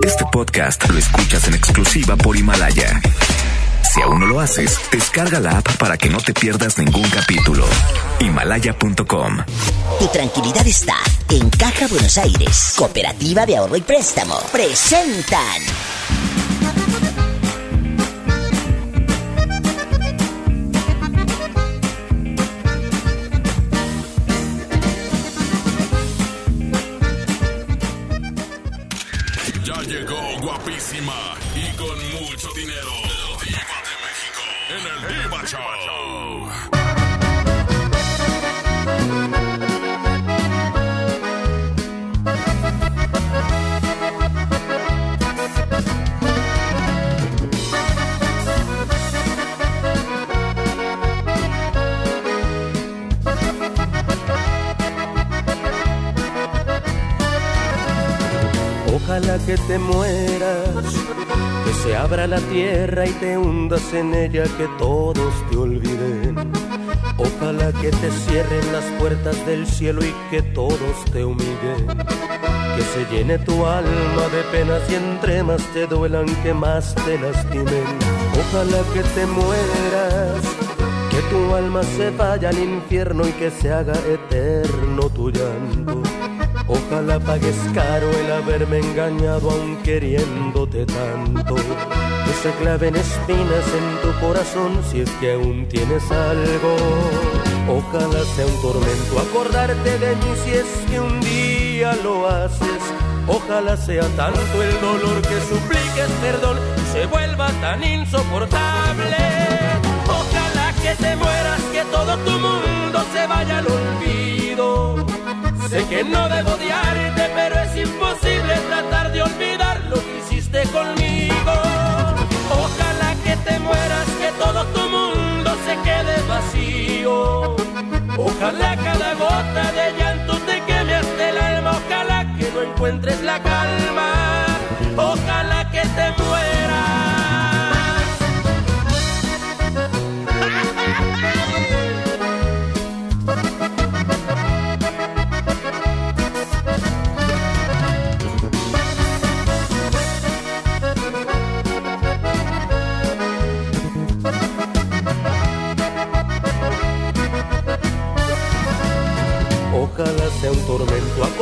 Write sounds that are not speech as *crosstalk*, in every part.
Este podcast lo escuchas en exclusiva por Himalaya. Si aún no lo haces, descarga la app para que no te pierdas ningún capítulo. Himalaya.com. Tu tranquilidad está en Caja Buenos Aires. Cooperativa de Ahorro y Préstamo. Presentan. Y te hundas en ella, que todos te olviden. Ojalá que te cierren las puertas del cielo y que todos te humillen. Que se llene tu alma de penas y entre más te duelan, que más te lastimen. Ojalá que te mueras, que tu alma se vaya al infierno y que se haga eterno tu llanto. Ojalá pagues caro el haberme engañado aun queriéndote tanto. Que se claven espinas en tu corazón si es que aún tienes algo. Ojalá sea un tormento acordarte de mí si es que un día lo haces. Ojalá sea tanto el dolor que supliques perdón y se vuelva tan insoportable. Ojalá que te mueras, que todo tu mundo se vaya al olvido. Sé que no debo odiarte, pero es imposible tratar de olvidar lo que hiciste conmigo. Todo tu mundo se quede vacío. Ojalá cada gota de llanto te queme hasta el alma. Ojalá que no encuentres la calma. Ojalá que te mueras.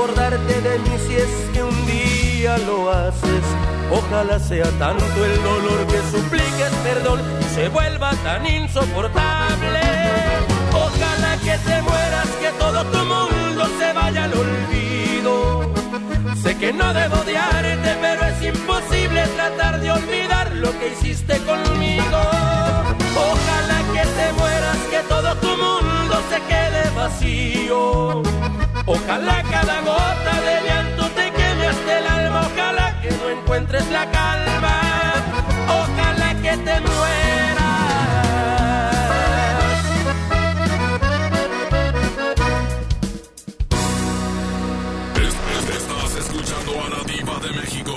Acordarte de mí si es que un día lo haces. Ojalá sea tanto el dolor que supliques perdón y se vuelva tan insoportable. Ojalá que te mueras, que todo tu mundo se vaya al olvido. Sé que no debo odiarte, pero es imposible tratar de olvidar lo que hiciste conmigo. Ojalá que te mueras, que todo tu mundo se quede vacío. Ojalá cada gota de llanto te queme hasta el alma. Ojalá que no encuentres la calma. Ojalá que te mueras. Es- es- Estás escuchando a la Diva de México.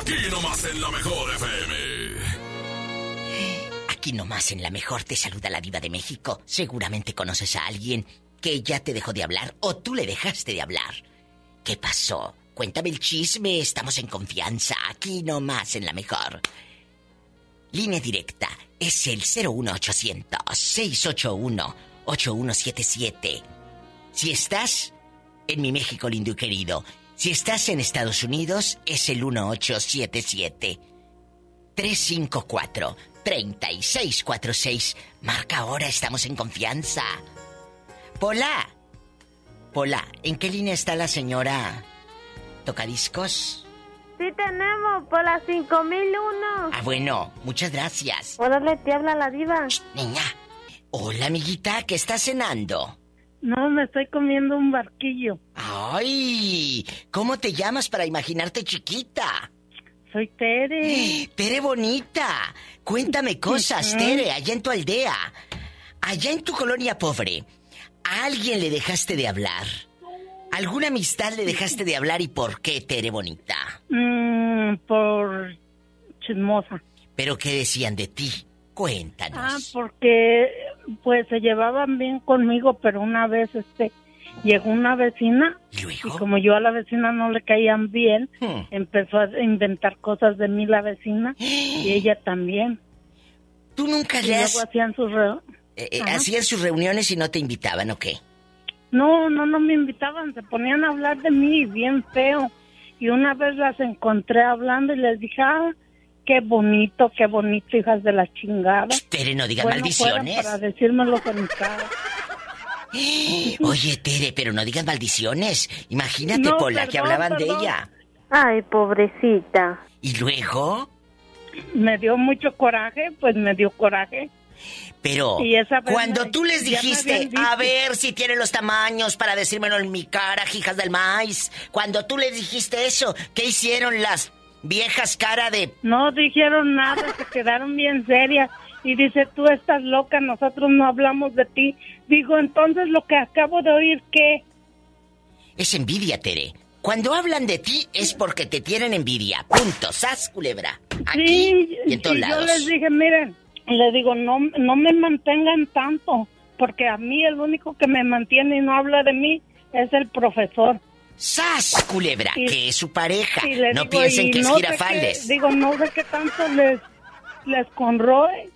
Aquí nomás en la mejor FM. Nomás en la mejor te saluda la diva de México. Seguramente conoces a alguien que ya te dejó de hablar o tú le dejaste de hablar. ¿Qué pasó? Cuéntame el chisme, estamos en confianza. Aquí nomás en la mejor. Línea directa es el 01800-681-8177. Si estás en mi México lindo y querido, si estás en Estados Unidos es el 1877 354 3646. Marca ahora, estamos en confianza. Pola. Pola, ¿en qué línea está la señora? ¿Tocadiscos? Sí tenemos, por las 5001. Ah, bueno, muchas gracias. Órale, te habla la diva. Niña. Hola, amiguita, ¿qué estás cenando? No, me estoy comiendo un barquillo. ¡Ay! ¿Cómo te llamas para imaginarte chiquita? Soy Tere. *gasps* Tere bonita. Cuéntame cosas. Tere, allá en tu aldea. Allá en tu colonia pobre. ¿A alguien le dejaste de hablar? ¿Alguna amistad le dejaste de hablar y por qué, Tere bonita? Mm, por chismosa. ¿Pero qué decían de ti? Ah, Cuéntanos. porque pues se llevaban bien conmigo, pero una vez este llegó una vecina ¿Y y como yo a la vecina no le caían bien, Hmm. empezó a inventar cosas de mí la vecina *gasps* y ella también. ¿Tú nunca le luego has... hacían sus re- eh, eh, hacían sus reuniones y no te invitaban o qué? No, no, no me invitaban, se ponían a hablar de mí bien feo. Y una vez las encontré hablando y les dije, ah, qué bonito, qué bonito, hijas de la chingada. Tere, no digas Bueno, maldiciones. para decírmelo en mi cara. *gasps* Oye, Tere, pero no digas maldiciones. Imagínate, No, Pola, que perdón, hablaban de ella. Ay, pobrecita. Y luego, Me dio mucho coraje, pues me dio coraje. pero cuando me- tú les dijiste, a ver si tienen los tamaños para decírmelo en mi cara, hijas del maíz, cuando tú les dijiste eso, ¿qué hicieron las viejas cara de... No dijeron nada, se quedaron bien serias. Y dice, tú estás loca, nosotros no hablamos de ti. Digo, entonces lo que acabo de oír, ¿qué? Es envidia, Tere. Cuando hablan de ti es porque te tienen envidia. Punto. Sas, culebra. Aquí Sí, y en todos y yo les dije, miren, le digo, no, no me mantengan tanto, porque a mí el único que me mantiene y no habla de mí es el profesor. ¡Sas, culebra! Y- que es su pareja. No digo, piensen que es no sé girafales. qué- digo, no sé qué tanto les, les conroe.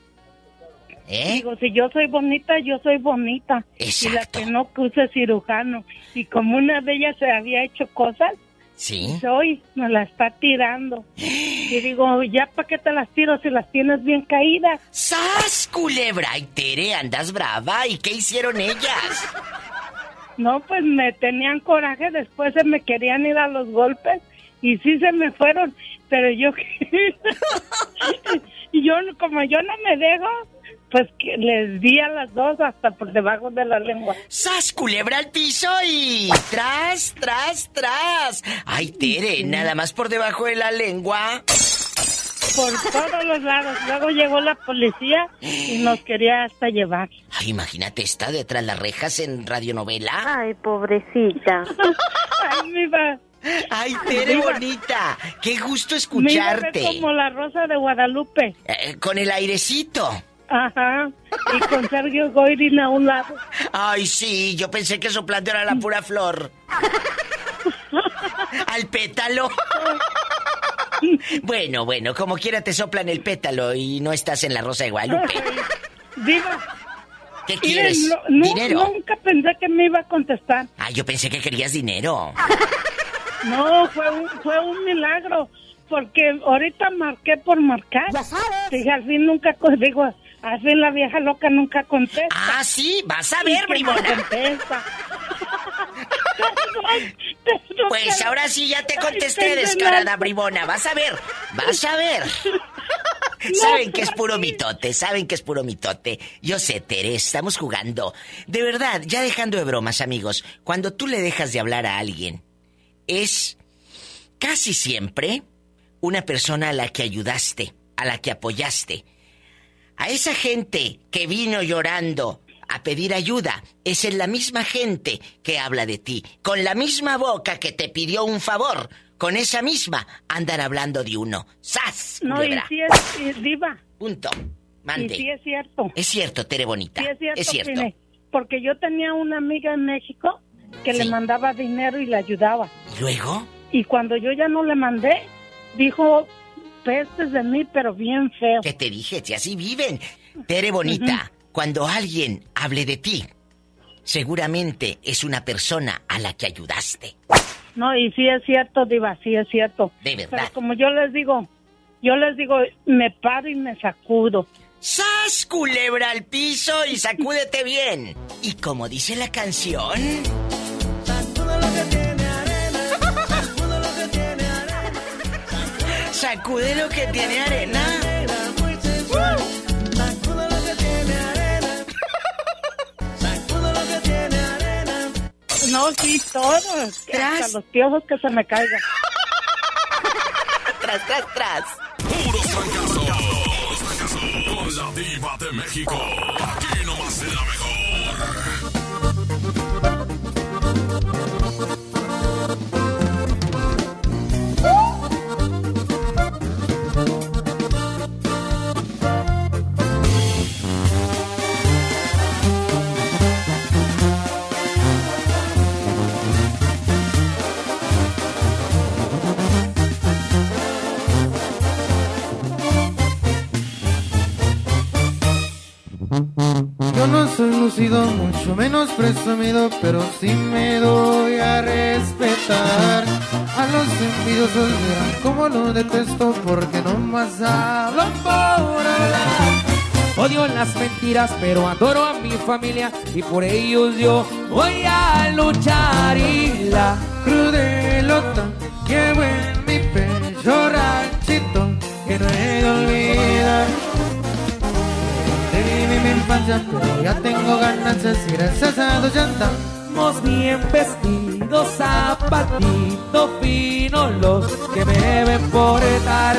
¿Eh? Digo, si yo soy bonita, yo soy bonita. Y la que no que use cirujano. Y como una de ellas se había hecho cosas, Sí. hoy me la está tirando. Y digo, ya para qué te las tiro si las tienes bien caídas. ¡Sas, culebra! Y Tere, andas brava. ¿Y qué hicieron ellas? No, pues me tenían coraje, después se me querían ir a los golpes y sí se me fueron, pero yo *laughs* y yo como yo no me dejo, pues que les di a las dos hasta por debajo de la lengua. ¡Sas, culebra al piso y... ¡Tras, tras, tras! ¡Ay, Tere! Nada más por debajo de la lengua. Por todos los lados. Luego llegó la policía y nos quería hasta llevar. Ay, imagínate, está detrás de las rejas en radionovela. Ay, pobrecita. *laughs* Ay, mi va. ¡Ay, Tere bonita! ¡Qué gusto escucharte! como la rosa de Guadalupe. Eh, con el airecito. Ajá. Y con Sergio Goyrin a un lado. Ay, sí, yo pensé que soplando era la pura flor. Al pétalo. bueno, bueno, como quiera te soplan el pétalo y no estás en la Rosa de Guadalupe. Diva, ¿Qué quieres? no- no- ¿Dinero? Nunca pensé que me iba a contestar. Ah, yo pensé que querías dinero. No, fue un, fue un milagro. Porque ahorita marqué por marcar. Dije, al fin nunca, digo, fin la vieja loca nunca contesta. Ah, sí, vas a ver, que no contesta. *laughs* Pues ahora sí ya te contesté, descarada brimona. Vas a ver, vas a ver. *laughs* Saben que es puro mitote, saben que es puro mitote. Yo sé, Tere, estamos jugando. De verdad, ya dejando de bromas, amigos, cuando tú le dejas de hablar a alguien, es casi siempre una persona a la que ayudaste, a la que apoyaste. A esa gente que vino llorando a pedir ayuda, es en la misma gente que habla de ti, con la misma boca que te pidió un favor, con esa misma andan hablando de uno. ¡Sas! No, y sí es, y diva. Punto. Y Mande. sí es cierto. Es cierto, Tere Bonita. Es cierto. Es cierto. Fine, porque yo tenía una amiga en México que le mandaba dinero y le ayudaba. ¿Y luego? Y cuando yo ya no le mandé, dijo pestes de mí, pero bien feo. ¿Qué te dije? Si así viven. Tere Bonita, cuando alguien hable de ti, seguramente es una persona a la que ayudaste. No, y sí es cierto, Diva, sí es cierto. De verdad. Pero como yo les digo, yo les digo, me paro y me sacudo. ¡Sas, culebra al piso y sacúdete bien! Y como dice la canción... Sacude lo que tiene arena. *laughs* No, sí, todo. que Tras. Hasta los piojos que se me caigan. Tras, tras, tras. Puros fracasos. Con la diva de México. Aquí lucido, mucho menos presumido, pero sí me doy a respetar. A los envidiosos verán como lo detesto porque no más hablan por hablar. Odio las mentiras, pero adoro a mi familia y por ellos yo voy a luchar. Y la crudelota llevo en mi pecho ranchito que no he de olvidar. Mi infancia, pero ya tengo ganancias y gracias a Dios ya andamos bien vestidos, zapatitos finos los que me deben portar.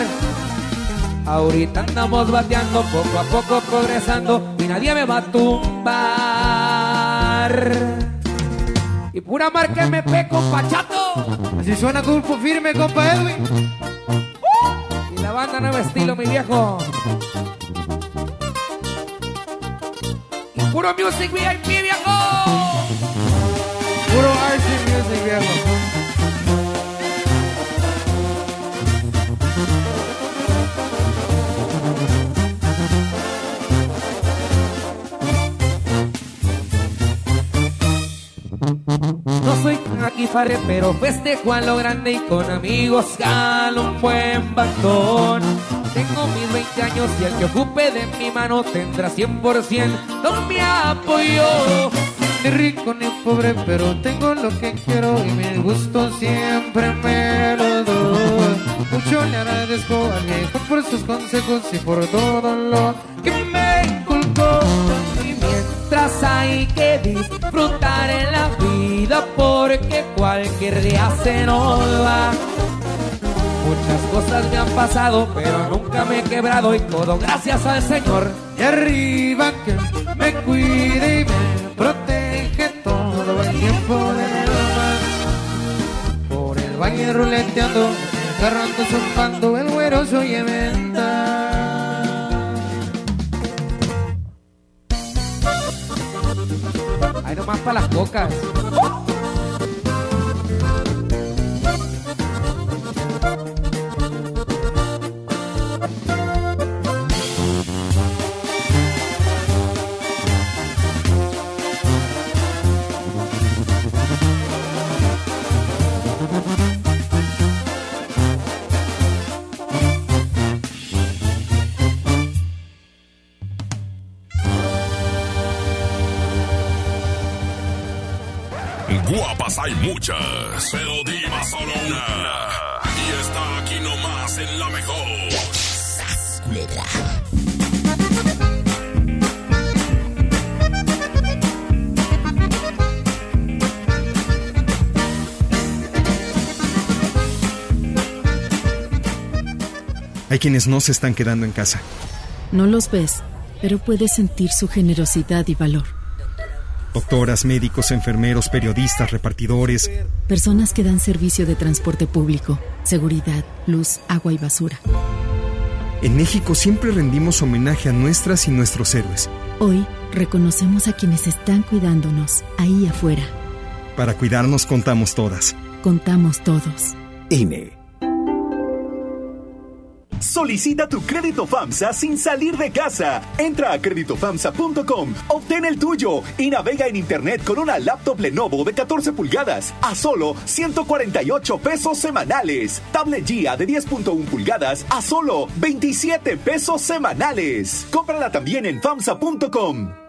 Ahorita andamos bateando, poco a poco progresando y nadie me va a tumbar. Y pura marca MP, compa Chato. Así suena Culpo Firme, compa Edwin. Y la banda Nuevo Estilo, mi viejo. Puro Music VIP, viejo. Puro RC Music, viejo. No soy aquí farre, pero festejo a lo grande y con amigos jalo un buen bastón. Tengo mis 20 años y el que ocupe de mi mano tendrá 100% todo mi apoyo. Ni rico ni pobre, pero tengo lo que quiero y mi gusto siempre me lo doy. Mucho le agradezco al viejo por sus consejos y por todo lo que me inculcó. Y mientras hay que disfrutar en la vida, porque cualquier día se nos va. Muchas cosas me han pasado, pero nunca me he quebrado y todo gracias al Señor. Y arriba que me cuide y me protege todo el tiempo del mar. Por el valle ruleteando, el carro el güero soy venta. Ay, nomás para las cocas. Hay muchas, pero diva solo una. Y está aquí nomás en la mejor. Hay quienes no se están quedando en casa. No los ves, pero puedes sentir su generosidad y valor. Doctoras, médicos, enfermeros, periodistas, repartidores. Personas que dan servicio de transporte público, seguridad, luz, agua y basura. En México siempre rendimos homenaje a nuestras y nuestros héroes. Hoy reconocemos a quienes están cuidándonos ahí afuera. Para cuidarnos contamos todas. Contamos todos. INE. Solicita tu crédito FAMSA sin salir de casa. Entra a creditofamsa.com, obtén el tuyo y navega en internet con una laptop Lenovo de 14 pulgadas a solo 148 pesos semanales. Tablet Gia de 10.1 pulgadas a solo 27 pesos semanales. Cómprala también en famsa.com.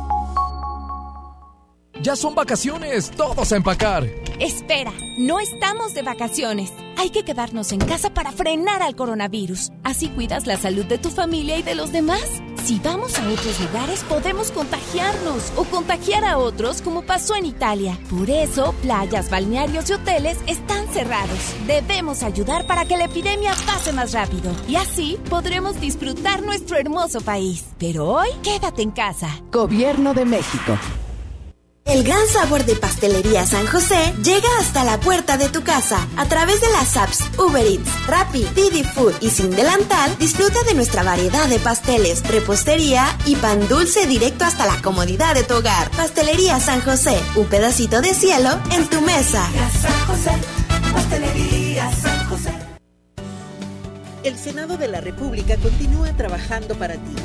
Ya son vacaciones, todos a empacar. Espera, no estamos de vacaciones. Hay que quedarnos en casa para frenar al coronavirus. Así cuidas la salud de tu familia y de los demás. Si vamos a otros lugares podemos contagiarnos o contagiar a otros como pasó en Italia. Por eso, playas, balnearios y hoteles están cerrados. Debemos ayudar para que la epidemia pase más rápido y así podremos disfrutar nuestro hermoso país. Pero hoy, quédate en casa. Gobierno de México. El gran sabor de Pastelería San José llega hasta la puerta de tu casa. A través de las apps Uber Eats, Rappi, Didi Food y Sin Delantal, disfruta de nuestra variedad de pasteles, repostería y pan dulce directo hasta la comodidad de tu hogar. Pastelería San José, un pedacito de cielo en tu mesa. San José, Pastelería San José. El Senado de la República continúa trabajando para ti.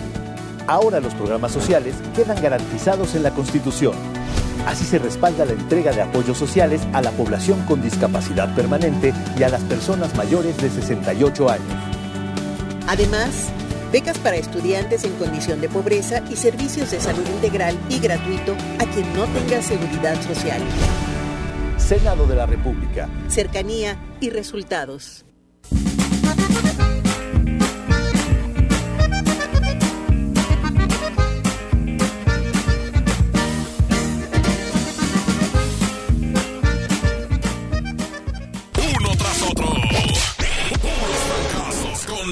Ahora los programas sociales quedan garantizados en la Constitución Así se respalda la entrega de apoyos sociales a la población con discapacidad permanente y a las personas mayores de 68 años. Además, becas para estudiantes en condición de pobreza y servicios de salud integral y gratuito a quien no tenga seguridad social. Senado de la República. Cercanía y resultados.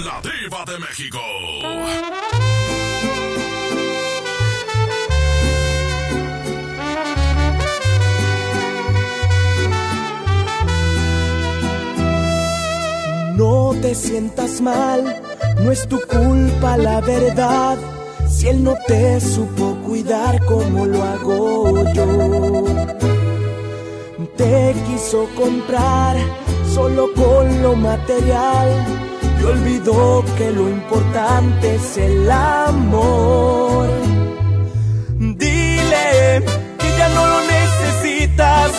La diva de México. No te sientas mal, no es tu culpa la verdad. Si él no te supo cuidar como lo hago yo, te quiso comprar solo con lo material que lo importante es el amor. Dile que ya no lo necesitas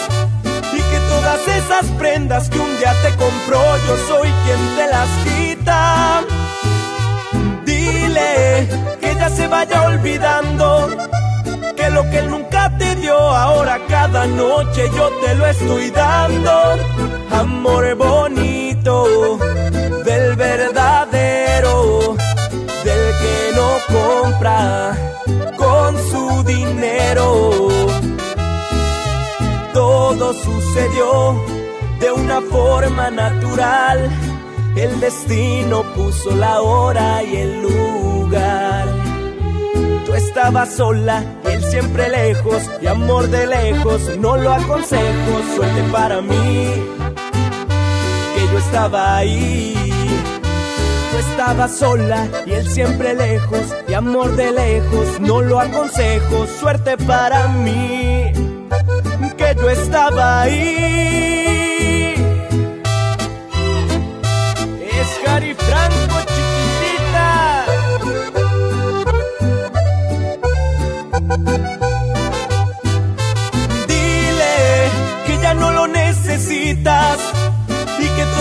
y que todas esas prendas que un día te compró yo soy quien te las quita. Dile que ya se vaya olvidando que lo que él nunca te dio ahora cada noche yo te lo estoy dando. Amor bonito del verdadero, del que no compra con su dinero. Todo sucedió de una forma natural, el destino puso la hora y el lugar. Tú estabas sola él siempre lejos, y amor de lejos, no lo aconsejo, suerte para mí, que yo estaba ahí estaba sola y él siempre lejos y amor de lejos no lo aconsejo suerte para mí que yo estaba ahí. Es Cari Franco chiquitita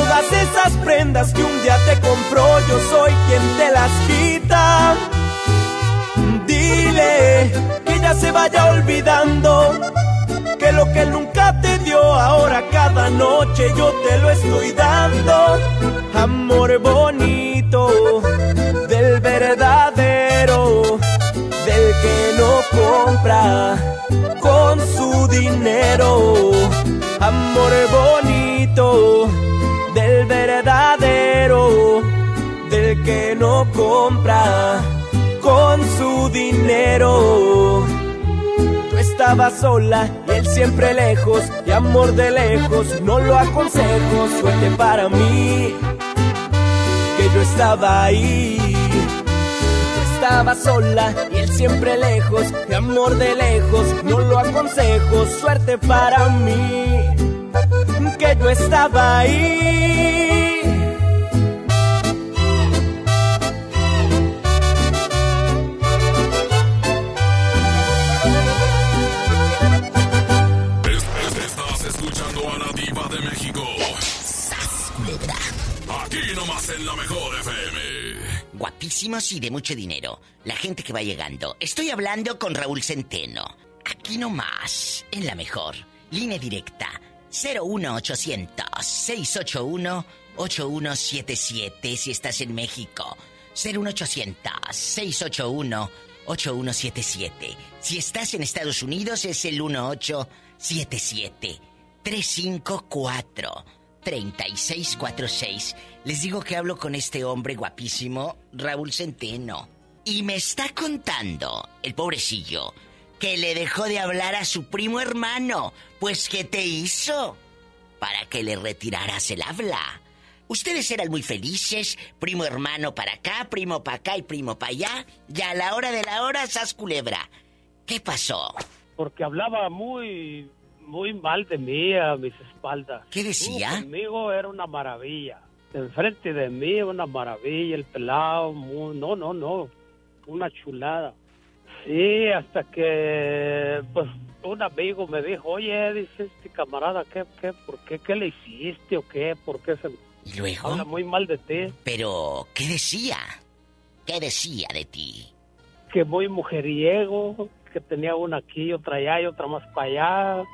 todas esas prendas que un día te compró yo soy quien te las quita. Dile que ya se vaya olvidando que lo que nunca te dio ahora cada noche yo te lo estoy dando. Amor bonito del verdadero, del que no compra con su dinero. Dinero. Tú estabas sola y él siempre lejos, y amor de lejos, no lo aconsejo, suerte para mí, que yo estaba ahí. Tú estabas sola y él siempre lejos, y amor de lejos, no lo aconsejo, suerte para mí que yo estaba ahí. Y de mucho dinero. La gente que va llegando. Estoy hablando con Raúl Centeno. Aquí nomás, en la mejor. Línea directa 01800-681-8177 si estás en México. 01800-681-8177. Si estás en Estados Unidos es el 1877-354-3646. Les digo que hablo con este hombre guapísimo, Raúl Centeno. Y me está contando, el pobrecillo, que le dejó de hablar a su primo hermano. Pues, ¿qué te hizo? Para que le retiraras el habla. Ustedes eran muy felices, primo hermano para acá, primo para acá y primo para allá, y a la hora de la hora, sas culebra. ¿Qué pasó? Porque hablaba muy, muy mal de mí a mis espaldas. ¿Qué decía? Uh, conmigo era una maravilla. Enfrente de mí una maravilla, el pelado, muy- no, no, no, una chulada. Sí, hasta que, pues, un amigo me dijo, oye, dice este camarada, ¿qué, qué, por qué, qué le hiciste o qué? ¿Por qué se ¿Y luego? habla muy mal de ti? Pero, ¿qué decía? ¿Qué decía de ti? Que muy mujeriego, que tenía una aquí, otra allá y otra más para allá.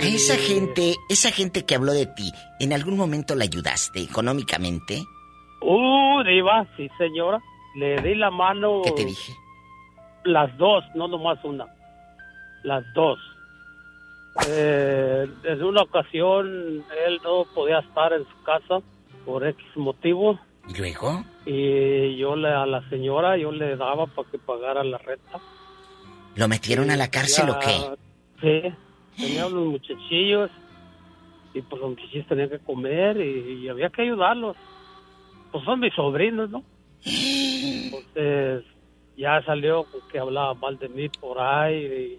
A esa Y- gente, esa gente que habló de ti, ¿en algún momento la ayudaste económicamente? Uh, diva, sí señora. Le di la mano. ¿Qué te dije? Las dos, no nomás una. Las dos. Eh, en una ocasión él no podía estar en su casa por X motivo ¿Y luego? y yo le, a la señora yo le daba para que pagara la renta. ¿Lo metieron a la cárcel Ya- o qué? Sí, tenía unos muchachillos y pues los muchachillos tenían que comer y, y había que ayudarlos. Pues son mis sobrinos, ¿no? Entonces ya salió con que hablaba mal de mí por ahí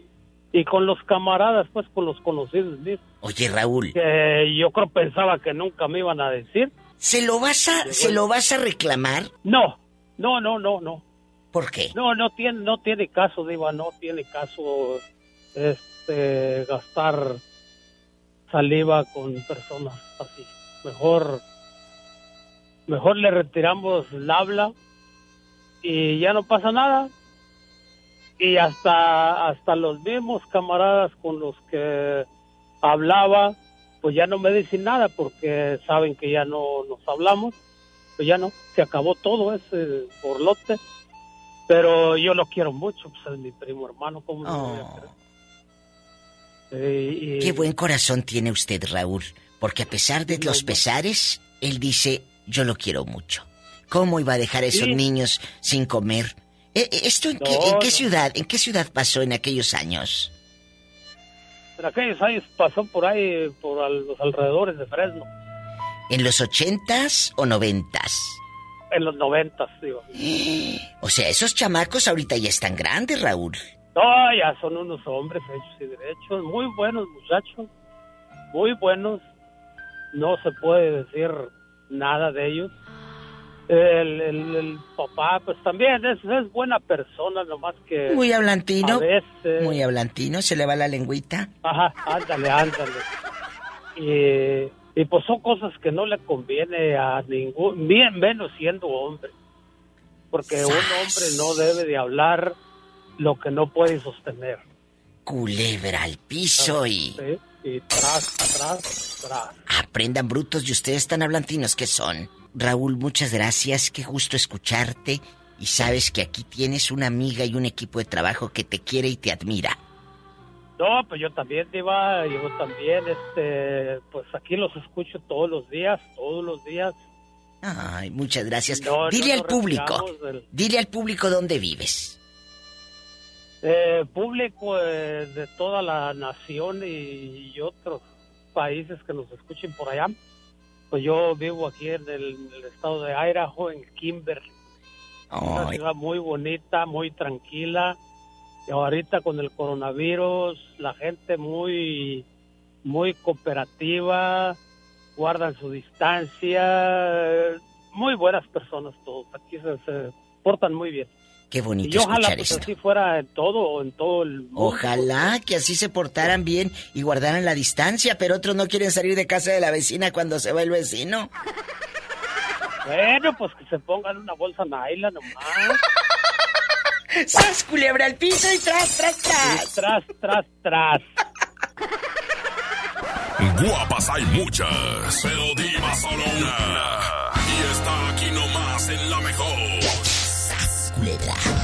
y, y con los camaradas, pues con los conocidos míos. Oye, Raúl, Que yo creo pensaba que nunca me iban a decir. ¿se lo vas a, se lo vas a reclamar? No, no, no, no, no. ¿Por qué? No, no tiene, no tiene caso, Diva, no tiene caso este gastar saliva con personas así. Mejor, mejor le retiramos el habla y ya no pasa nada. Y hasta, hasta los mismos camaradas con los que hablaba, pues ya no me dicen nada porque saben que ya no nos hablamos. Pues ya no, se acabó todo ese borlote. Pero yo lo quiero mucho, pues es mi primo hermano, ¿cómo no Eh, Qué buen corazón tiene usted, Raúl, porque a pesar de los pesares, él dice, yo lo quiero mucho. ¿Cómo iba a dejar a esos Sí. niños sin comer? Eh, eh, ¿Esto en, qué, No, en qué no. ciudad, en qué ciudad pasó en aquellos años? En aquellos años pasó por ahí, por al- los alrededores de Fresno, ¿En los ochentas o noventas? en los noventas, digo. *gasps* O sea, esos chamacos ahorita ya están grandes, Raúl. No, ya son unos hombres hechos y derechos, muy buenos muchachos, muy buenos. No se puede decir nada de ellos. El, el- el papá, pues también es, es buena persona, nomás que... Muy hablantino. A veces... Muy hablantino, se le va la lengüita. Ajá, ándale, ándale. Y, y pues son cosas que no le conviene a ningún, bien menos siendo hombre. Porque un hombre no debe de hablar lo que no puede sostener. Culebra al piso y Sí, y tras, tras, tras. aprendan brutos y ustedes tan hablantinos que son. Raúl, muchas gracias, qué gusto escucharte y sabes que aquí tienes una amiga y un equipo de trabajo que te quiere y te admira. No, pues yo también, Diva, yo también, este, pues aquí los escucho todos los días, todos los días. Ay, muchas gracias. No, no dile al público, del- dile al público dónde vives. Eh, público eh, de toda la nación y, y otros países que nos escuchen por allá. Pues yo vivo aquí en el, en el estado de Idaho, en Kimberly. Una Ay. ciudad muy bonita, muy tranquila. Y ahorita con el coronavirus, la gente muy, muy cooperativa, guardan su distancia. eh, Muy buenas personas todos. Aquí se, se portan muy bien. Qué Y bonito yo ojalá escuchar pues, esto. así fuera en todo, en todo el mundo. Ojalá que así se portaran bien y guardaran la distancia, pero otros no quieren salir de casa de la vecina cuando se va el vecino. Bueno, pues que se pongan una bolsa naila nomás. *laughs* ¡Sas, culebra al piso y tras, tras, tras! tras, tras, tras. Guapas hay muchas, pero diva solo una. Y está aquí nomás en la mejor. Culebra.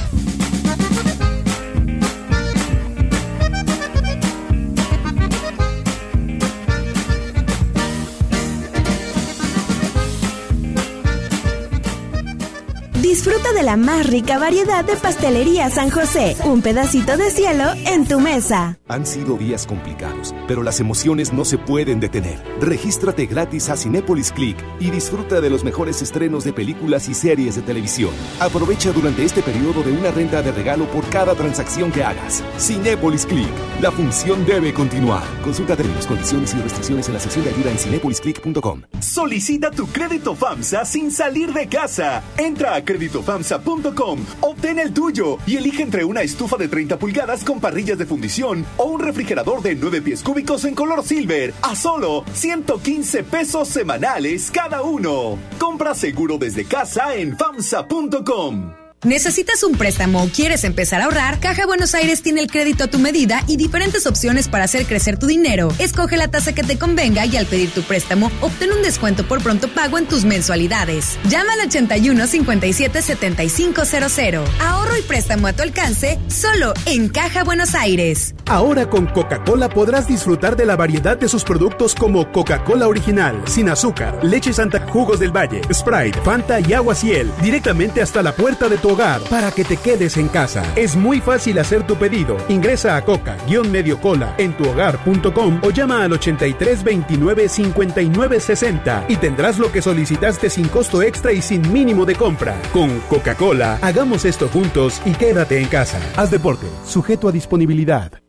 Disfruta de la más rica variedad de pastelería San José. Un pedacito de cielo en tu mesa. Han sido días complicados, pero las emociones no se pueden detener. Regístrate gratis a Cinépolis Click y disfruta de los mejores estrenos de películas y series de televisión. Aprovecha durante este periodo de una renta de regalo por cada transacción que hagas. Cinépolis Click. La función debe continuar. Consulta términos, condiciones y restricciones en la sección de ayuda en cinepolisclick.com. Solicita tu crédito FAMSA sin salir de casa. Entra a creditofamsa.com, obtén el tuyo y elige entre una estufa de 30 pulgadas con parrillas de fundición o un refrigerador de 9 pies cúbicos en color silver a solo 115 pesos semanales cada uno. Compra seguro desde casa en famsa.com. ¿Necesitas un préstamo o quieres empezar a ahorrar? Caja Buenos Aires tiene el crédito a tu medida y diferentes opciones para hacer crecer tu dinero. Escoge la tasa que te convenga y al pedir tu préstamo, obtén un descuento por pronto pago en tus mensualidades. Llama al 81 57 7500. Ahorro y préstamo a tu alcance solo en Caja Buenos Aires. Ahora con Coca-Cola podrás disfrutar de la variedad de sus productos como Coca-Cola original, sin azúcar, leche santa, jugos del valle, Sprite, Fanta y agua ciel, directamente hasta la puerta de tu hogar para que te quedes en casa. Es muy fácil hacer tu pedido. Ingresa a coca-mediocola en tuhogar.com o llama al 83 29 59 60 y tendrás lo que solicitaste sin costo extra y sin mínimo de compra. Con Coca-Cola, hagamos esto juntos y quédate en casa. Haz deporte, sujeto a disponibilidad.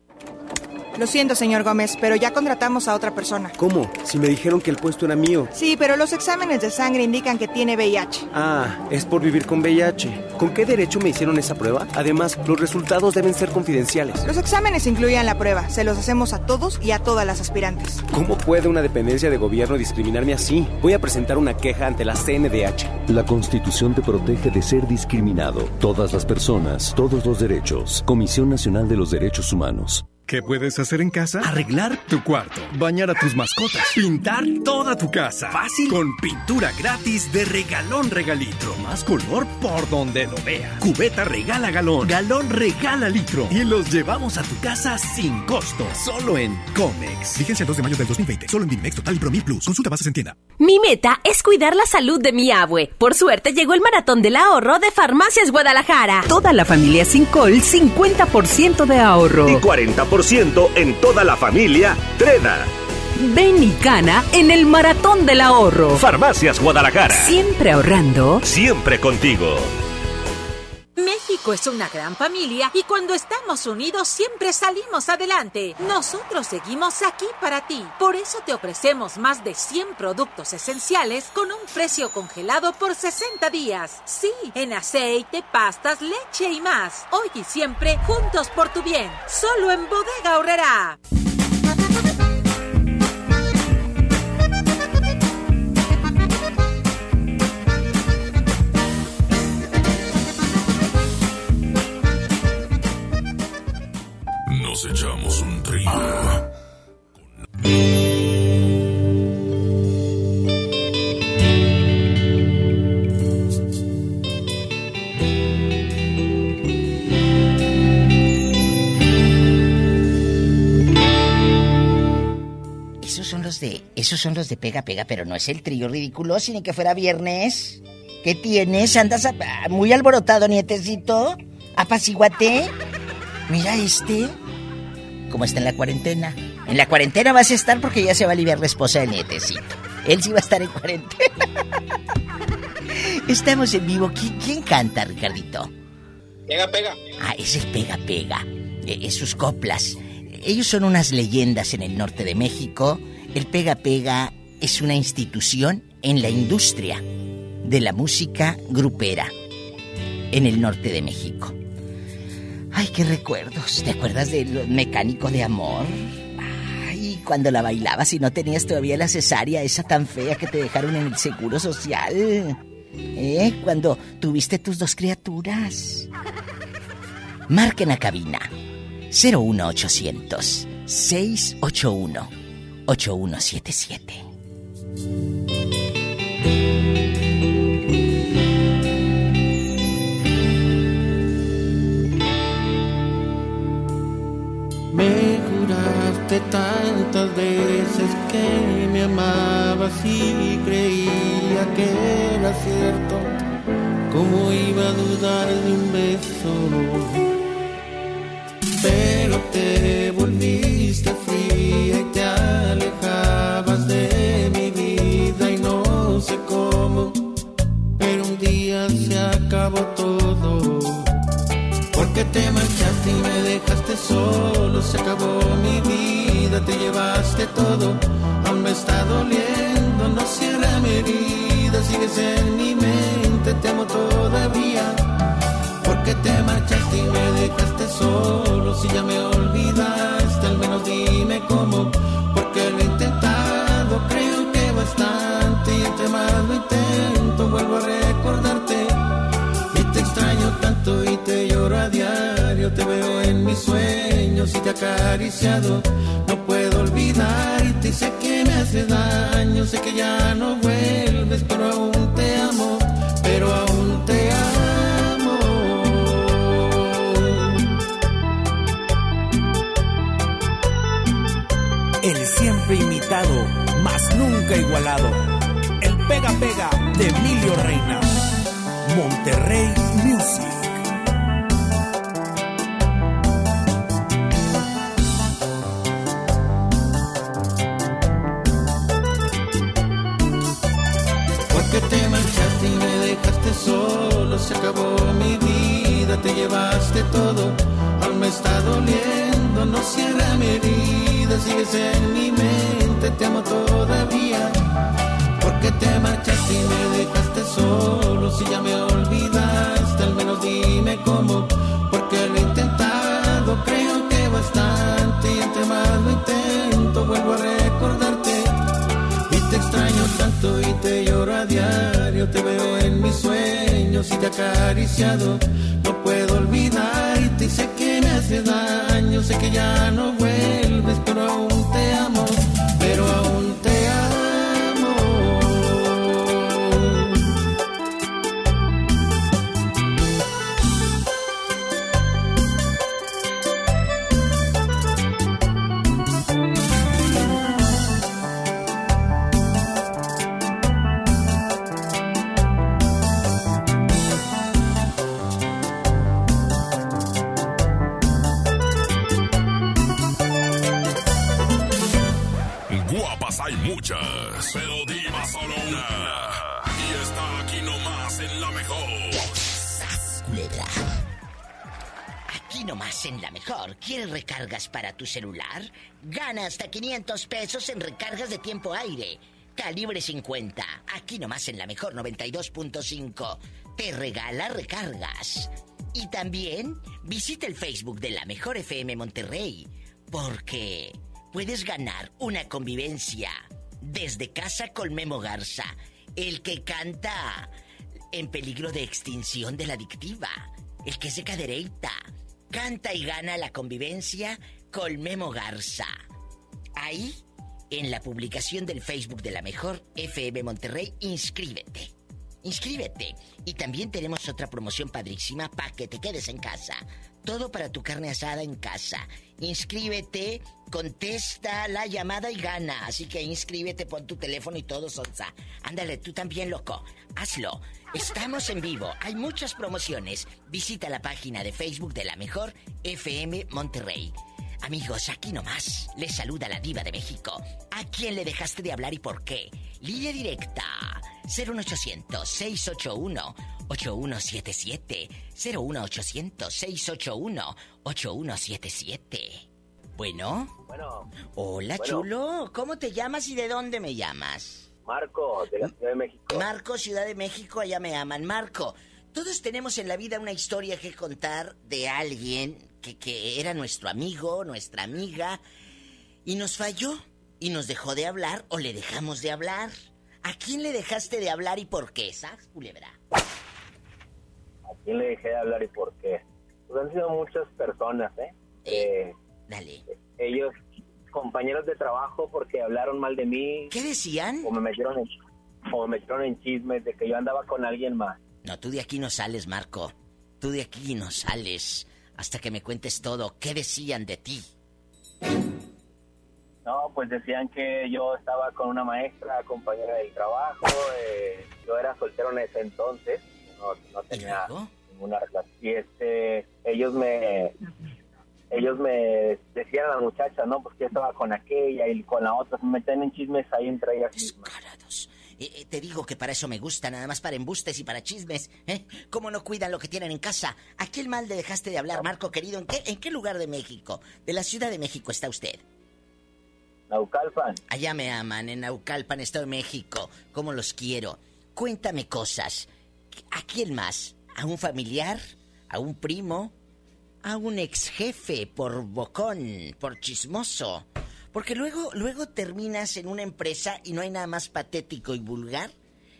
Lo siento, señor Gómez, pero ya contratamos a otra persona. ¿Cómo? Si me dijeron que el puesto era mío. Sí, pero los exámenes de sangre indican que tiene VIH. Ah, es por vivir con VIH. ¿Con qué derecho me hicieron esa prueba? Además, los resultados deben ser confidenciales. Los exámenes incluían la prueba. Se los hacemos a todos y a todas las aspirantes. ¿Cómo puede una dependencia de gobierno discriminarme así? Voy a presentar una queja ante la CNDH. La Constitución te protege de ser discriminado. Todas las personas, todos los derechos. Comisión Nacional de los Derechos Humanos. ¿Qué puedes hacer en casa? Arreglar tu cuarto, bañar a tus mascotas, pintar toda tu casa. Fácil. Con pintura gratis de regalón regalitro. Más color por donde lo veas. Cubeta regala galón, galón regala litro. Y los llevamos a tu casa sin costo. Solo en Comex. Vigencia el 2 de mayo del 2020. Solo en Bimex Total y Promil Plus. Consulta bases en tienda. Mi meta es cuidar la salud de mi abue. Por suerte llegó el maratón del ahorro de Farmacias Guadalajara. Toda la familia sin col, 50% de ahorro. Y 40% en toda la familia Treda. Ven y gana en el Maratón del Ahorro. Farmacias Guadalajara. Siempre ahorrando. Siempre contigo. México es una gran familia y cuando estamos unidos siempre salimos adelante. Nosotros seguimos aquí para ti. Por eso te ofrecemos más de 100 productos esenciales con un precio congelado por 60 días. Sí, en aceite, pastas, leche y más. Hoy y siempre juntos por tu bien. Solo en Bodega Horrera. Nos echamos un trío. Esos son los de. Esos son los de pega pega, pero no es el trío ridículo, ni que fuera viernes. ¿Qué tienes? ¿Andas a- muy alborotado, nietecito? ¿Apaciguate? Mira este. ¿Cómo está en la cuarentena? En la cuarentena vas a estar porque ya se va a aliviar la esposa del nietecito. Él sí va a estar en cuarentena. *laughs* Estamos en vivo. ¿Qui- ¿Quién canta, Ricardito? Pega, pega. Ah, ese es Pega Pega. Eh, sus coplas. Ellos son unas leyendas en el norte de México. El Pega Pega es una institución en la industria de la música grupera en el norte de México. Ay, qué recuerdos. ¿Te acuerdas del mecánico de amor? Ay, cuando la bailabas y no tenías todavía la cesárea, esa tan fea que te dejaron en el seguro social. ¿Eh? Cuando tuviste tus dos criaturas. Marquen a cabina 01800 681 8177. Tantas veces que me amabas y creía que era cierto. ¿Cómo iba a dudar de un beso? Pero te volviste fría y te alejabas de mi vida y no sé cómo. Pero un día se acabó todo. Solo, se acabó mi vida, te llevaste todo, aún me está doliendo, no cierra mi herida, sigues en mi mente, te amo todavía. Porque te marchaste y me dejaste solo, si ya me olvidaste, al menos dime cómo, porque lo he intentado, creo que bastante, y entre más lo intento, vuelvo a recordarte. Te tanto y te lloro a diario, te veo en mis sueños y te acariciado. No puedo olvidarte y sé que me hace daño, sé que ya no vuelves, pero aún te amo, pero aún te amo. El siempre imitado, mas nunca igualado. El pega pega de Emilio Reina. Monterrey Music. Porque te marchaste y me dejaste solo, se acabó mi vida, te llevaste todo, aún me está doliendo, no cierra mi herida, sigues en mi mente, te amo todavía. Porque te marchaste y me dejaste solo, si ya me olvidaste, al menos dime cómo, porque lo he intentado, creo que bastante, y entre más lo intento, vuelvo a recordarte. Y te extraño tanto y te lloro a diario, te veo en mis sueños y te acariciado. No puedo olvidarte y sé que me hace daño, sé que ya no vuelves, pero aún te amo, ¿Quieres recargas para tu celular? Gana hasta 500 pesos en recargas de tiempo aire. Calibre 50. Aquí nomás en la mejor 92.5. Te regala recargas. Y también visita el Facebook de la Mejor FM Monterrey. Porque puedes ganar una convivencia desde casa con Memo Garza. El que canta en peligro de extinción de la adictiva. El que se cadereita. Canta y gana la convivencia con Memo Garza. Ahí, en la publicación del Facebook de la Mejor FM Monterrey, inscríbete. Inscríbete. Y también tenemos otra promoción padrísima para que te quedes en casa. Todo para tu carne asada en casa. Inscríbete, contesta la llamada y gana. Así que inscríbete, pon tu teléfono y todo, Sonsa. Ándale, tú también, loco. Hazlo. Estamos en vivo. Hay muchas promociones. Visita la página de Facebook de la Mejor FM Monterrey. Amigos, aquí nomás les saluda la diva de México. ¿A quién le dejaste de hablar y por qué? Línea directa 01800-681-8177. 01800-681-8177. Bueno. Bueno. Hola, Bueno. chulo. ¿Cómo te llamas y de dónde me llamas? Marco, de la Ciudad de México. Marco, Ciudad de México, allá me aman. Marco, todos tenemos en la vida una historia que contar de alguien que, que era nuestro amigo, nuestra amiga, y nos falló, y nos dejó de hablar o le dejamos de hablar. ¿A quién le dejaste de hablar y por qué, ¿sabes, culebra? ¿A quién le dejé de hablar y por qué? Pues han sido muchas personas, ¿eh? Eh, Dale. ellos, compañeros de trabajo, porque hablaron mal de mí. ¿Qué decían? O me metieron en, o me metieron en chismes de que yo andaba con alguien más. No, tú de aquí no sales, Marco. Tú de aquí no sales hasta que me cuentes todo. ¿Qué decían de ti? No, pues decían que yo estaba con una maestra, compañera del trabajo. eh, yo era soltero en ese entonces. no, no tenía ninguna relación. Y este, ellos me, ellos me decían a las muchachas, ¿no? Pues que estaba con aquella y con la otra, me meten en chismes ahí entre ellas Descarados. Eh, eh, te digo que para eso me gusta, nada más para embustes y para chismes, ¿eh? ¿Cómo no cuidan lo que tienen en casa? ¿A quién mal le dejaste de hablar, Marco querido? ¿En qué, ¿En qué lugar de México? ¿De la Ciudad de México está usted? Naucalpan. Allá me aman, en Naucalpan, Estado de México. ¿Cómo los quiero? Cuéntame cosas. ¿A quién más? ¿A un familiar? ¿A un primo? ¿A un ex jefe por bocón, por chismoso? Porque luego, luego terminas en una empresa y no hay nada más patético y vulgar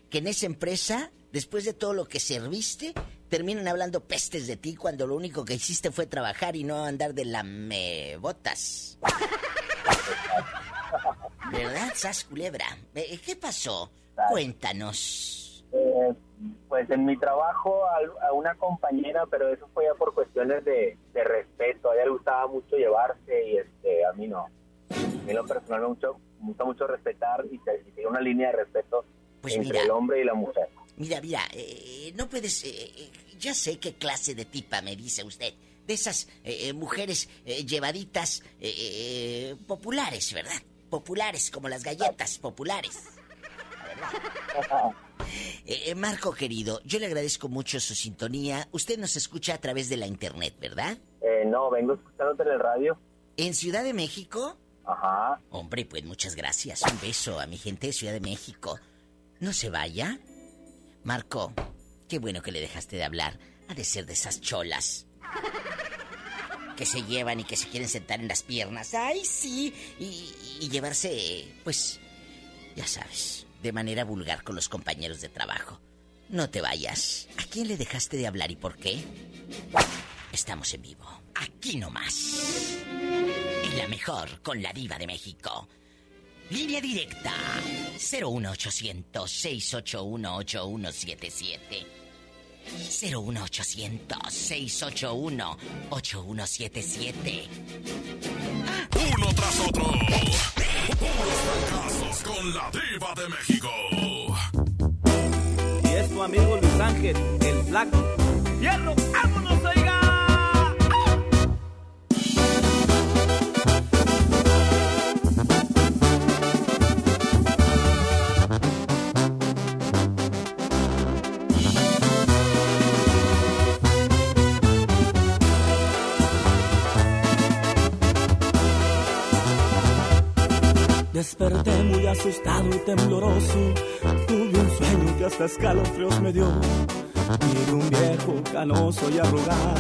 que en esa empresa, después de todo lo que serviste, terminan hablando pestes de ti cuando lo único que hiciste fue trabajar y no andar de lamebotas. *laughs* ¿Verdad, Sas Culebra? Eh, ¿Qué pasó? Cuéntanos. Eh, pues en mi trabajo a, a, una compañera, pero eso fue ya por cuestiones de, de, respeto. A ella le gustaba mucho llevarse y este a mí no. A mí lo personal me gusta mucho, mucho respetar y seguir una línea de respeto pues entre mira, el hombre y la mujer. Mira, mira, eh, no puedes... Eh, ya sé qué clase de tipa me dice usted. De esas eh, mujeres llevaditas populares, ¿verdad? Populares, como las galletas populares. Eh, Marco querido, yo le agradezco mucho su sintonía. Usted nos escucha a través de la internet, ¿verdad? Eh, no, vengo escuchándote en el radio. ¿En Ciudad de México? Ajá. Hombre, pues muchas gracias. Un beso a mi gente de Ciudad de México. No se vaya. Marco, qué bueno que le dejaste de hablar. Ha de ser de esas cholas. Que se llevan y que se quieren sentar en las piernas. ¡Ay, sí! Y, y llevarse, pues, ya sabes, de manera vulgar con los compañeros de trabajo. No te vayas. ¿A quién le dejaste de hablar y por qué? Estamos en vivo. Aquí nomás. La mejor con la diva de México. Línea directa. 01800 681 8177. 01800 681 8177. Uno tras otro. Puros fracasos con la diva de México. Y es tu amigo Luis Ángel, el flaco. ¡Hierro! Desperté muy asustado y tembloroso. Tuve un sueño que hasta escalofríos me dio. Vi un viejo canoso y arrugado.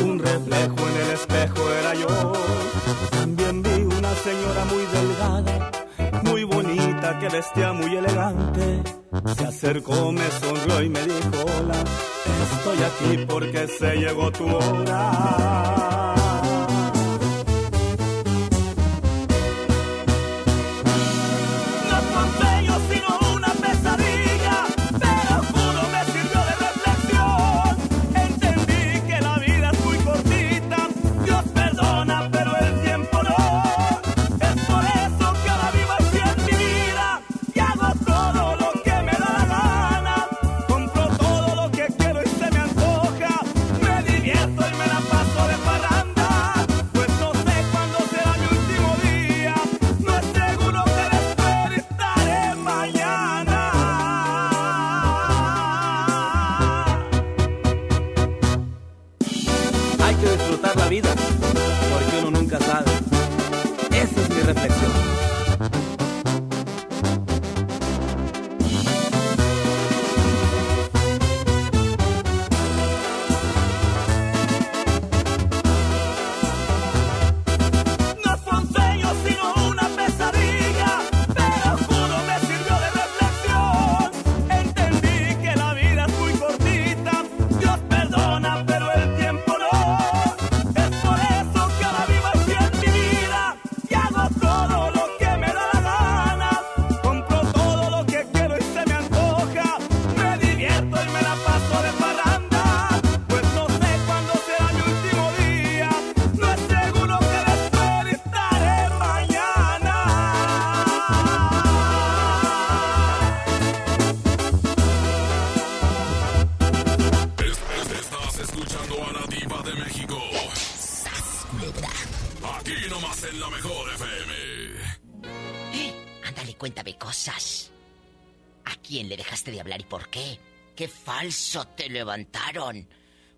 Un reflejo en el espejo era yo. También vi una señora muy delgada, muy bonita, que vestía muy elegante. Se acercó, me sonrió y me dijo: Hola, estoy aquí porque se llegó tu hora. Falso te levantaron!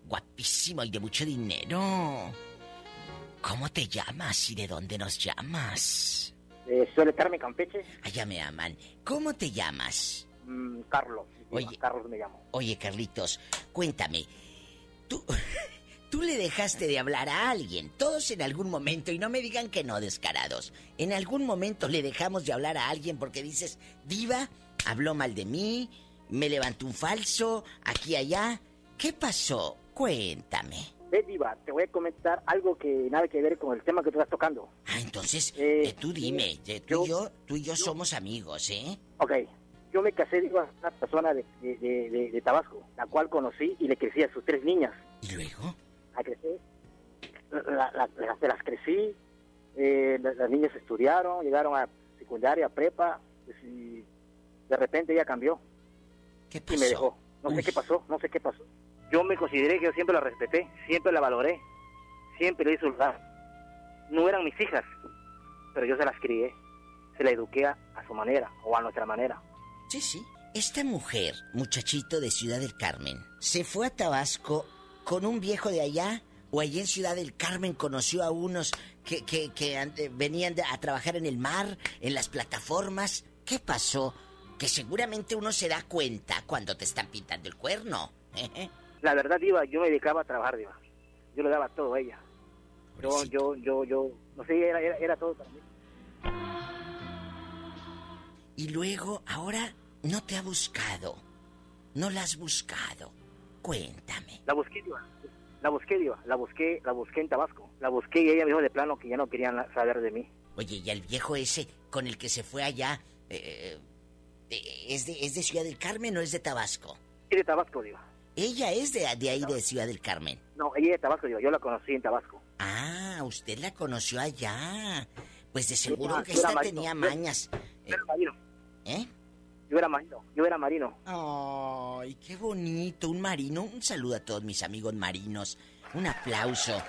Guapísimo y de mucho dinero. ¿Cómo te llamas y de dónde nos llamas? Eh, suele Carmen Campeche. Allá me aman. ¿Cómo te llamas? Mm, Carlos. Oye, Carlos me llamo. Oye, Carlitos, cuéntame. Tú, *laughs* tú le dejaste de hablar a alguien. Todos en algún momento, y no me digan que no, descarados. En algún momento le dejamos de hablar a alguien porque dices, Diva, habló mal de mí, me levantó un falso, aquí allá. ¿Qué pasó? Cuéntame. Ve, Diva, te voy a comentar algo que nada que ver con el tema que tú estás tocando. Ah, entonces, eh, tú dime, tú, y yo, tú y yo, somos amigos, ¿eh? Ok, yo me casé, digo, a una persona de, de, Tabasco, la cual conocí y le crecí a sus tres niñas. ¿Y luego? La crecí, la, las crecí, eh, las, niñas estudiaron, llegaron a secundaria, prepa, pues, y de repente ella cambió. ¿Qué pasó? Y me dejó. No sé qué pasó, no sé qué pasó. Yo me consideré que yo siempre la respeté, siempre la valoré, siempre le hice lugar. No eran mis hijas, pero yo se las crié, se la eduqué a su manera o a nuestra manera. Sí, sí. Esta mujer, muchachito de Ciudad del Carmen, se fue a Tabasco con un viejo de allá o allí en Ciudad del Carmen conoció a unos que, que, que venían a trabajar en el mar, en las plataformas. ¿Qué pasó? Que seguramente uno se da cuenta cuando te están pintando el cuerno. *laughs* La verdad, Diva, yo me dedicaba a trabajar, Diva. Yo le daba todo a ella. Yo, yo, yo, yo, no sé, era, era, era todo para mí. Y luego, ahora, no te ha buscado. No la has buscado. Cuéntame. La busqué, Diva. La busqué, Diva. La busqué, la busqué en Tabasco. La busqué y ella me dijo de plano que ya no querían saber de mí. Oye, ¿y el viejo ese con el que se fue allá, eh, eh, ¿es, de, ¿es de Ciudad del Carmen o es de Tabasco? Es de Tabasco, Diva. Ella es de, de ahí, de Ciudad del Carmen. No, ella es de Tabasco, Diva. Yo la conocí en Tabasco. Ah, usted la conoció allá. Pues de seguro que esta tenía mañas. Yo, marino. ¿Eh? Yo era marino, yo era marino. Ay, qué bonito, un marino. Un saludo a todos mis amigos marinos. Un aplauso.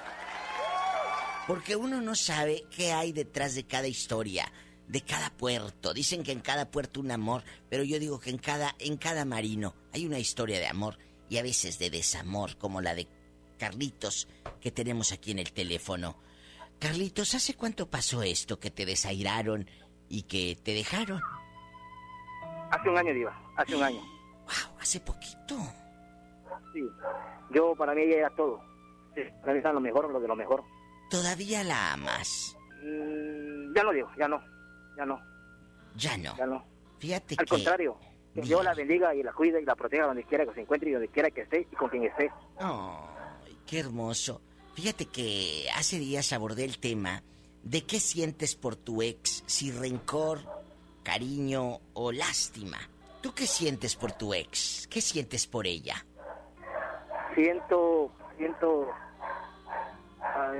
Porque uno no sabe qué hay detrás de cada historia, de cada puerto. Dicen que en cada puerto un amor, pero yo digo que en cada en cada marino hay una historia de amor y a veces de desamor, como la de Carlitos que tenemos aquí en el teléfono. Carlitos, ¿hace cuánto pasó esto que te desairaron y que te dejaron? Hace un año, Diva, hace un año. Wow, hace poquito. Sí, yo para mí ella era todo. Sí, para mí era lo mejor, lo de lo mejor. ¿Todavía la amas? Mm, ya no, digo, ya no, ya no. Ya no. Ya no. Fíjate Al contrario, que Dios la bendiga y la cuide y la proteja donde quiera que se encuentre y donde quiera que esté y con quien esté. Ay, qué hermoso. Fíjate que hace días abordé el tema de qué sientes por tu ex, si rencor, cariño o lástima. ¿Tú qué sientes por tu ex? ¿Qué sientes por ella? Siento, siento,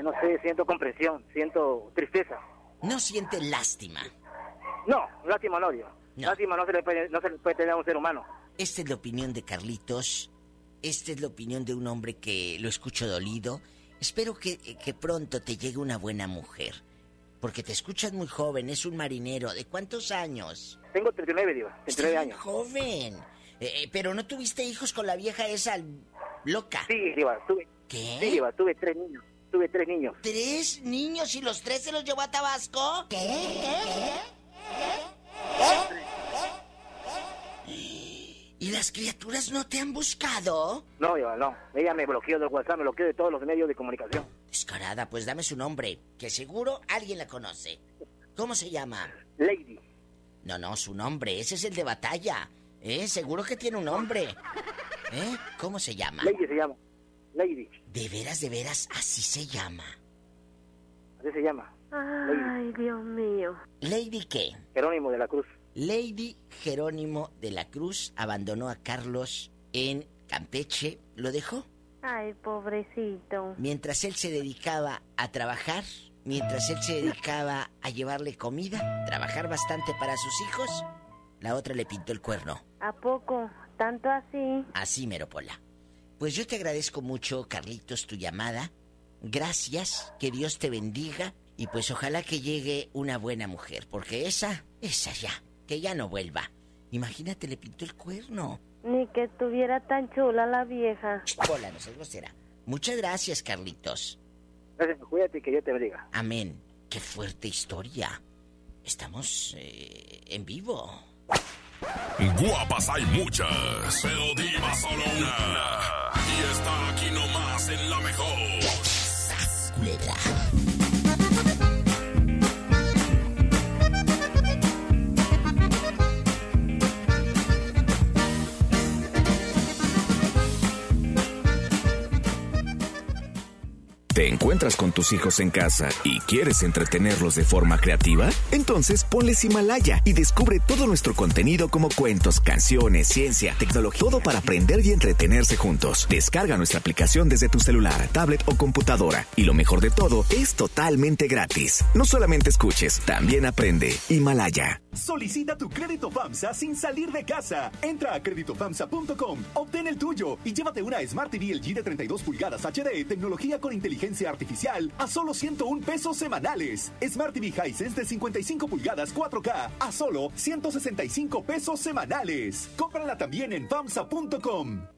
no sé, siento comprensión, siento tristeza. ¿No sientes lástima? No, lástima no, Dios. Lástima no se, le puede, no se le puede tener a un ser humano. Esta es la opinión de Carlitos. Esta es la opinión de un hombre que lo escucho dolido. Espero que, que pronto te llegue una buena mujer. Porque te escuchas muy joven, es un marinero. ¿De cuántos años? Tengo 39, Diva. 39 años. joven. Eh, eh, pero no tuviste hijos con la vieja esa loca. Sí, Diva, tuve. ¿Qué? Sí, Diva, tuve tres niños. Tuve tres niños. ¿Tres niños y los tres se los llevó a Tabasco? ¿Qué? ¿Qué? ¿Y las criaturas no te han buscado? No, Diva, no. Ella me bloqueó del WhatsApp, me bloqueó de todos los medios de comunicación. Descarada, pues dame su nombre, que seguro alguien la conoce. ¿Cómo se llama? Lady. No, no, su nombre, ese es el de batalla. ¿Eh? Seguro que tiene un nombre. ¿Eh? ¿Cómo se llama? Lady se llama. Lady. ¿De veras, de veras, así se llama? Así se llama. Ay, Dios mío. ¿Lady qué? Jerónimo de la Cruz. Lady Jerónimo de la Cruz abandonó a Carlos en Campeche. ¿Lo dejó? Ay, pobrecito. Mientras él se dedicaba a trabajar, mientras él se dedicaba a llevarle comida, trabajar bastante para sus hijos, la otra le pintó el cuerno. ¿A poco? ¿Tanto así? Así, Meropola. Pues yo te agradezco mucho, Carlitos, tu llamada. Gracias, que Dios te bendiga y pues ojalá que llegue una buena mujer, porque esa, esa ya, que ya no vuelva. Imagínate, le pintó el cuerno. Ni que estuviera tan chula la vieja. Hola, no seas grosera. Muchas gracias, Carlitos. Gracias, cuídate y que Dios te bendiga. Amén. Qué fuerte historia. Estamos eh, en vivo. Guapas hay muchas, pero diva solo una. Y está aquí nomás en la mejor. ¿Te encuentras con tus hijos en casa y quieres entretenerlos de forma creativa? Entonces ponles Himalaya y descubre todo nuestro contenido como cuentos, canciones, ciencia, tecnología, todo para aprender y entretenerse juntos. Descarga nuestra aplicación desde tu celular, tablet o computadora. Y lo mejor de todo, es totalmente gratis. No solamente escuches, también aprende. Himalaya. Solicita tu crédito FAMSA sin salir de casa. Entra a creditofamsa.com, obtén el tuyo y llévate una Smart TV LG de 32 pulgadas HD, tecnología con inteligencia artificial a solo 101 pesos semanales. Smart TV Hisense de 55 pulgadas 4K a solo 165 pesos semanales. Cómprala también en FAMSA.com.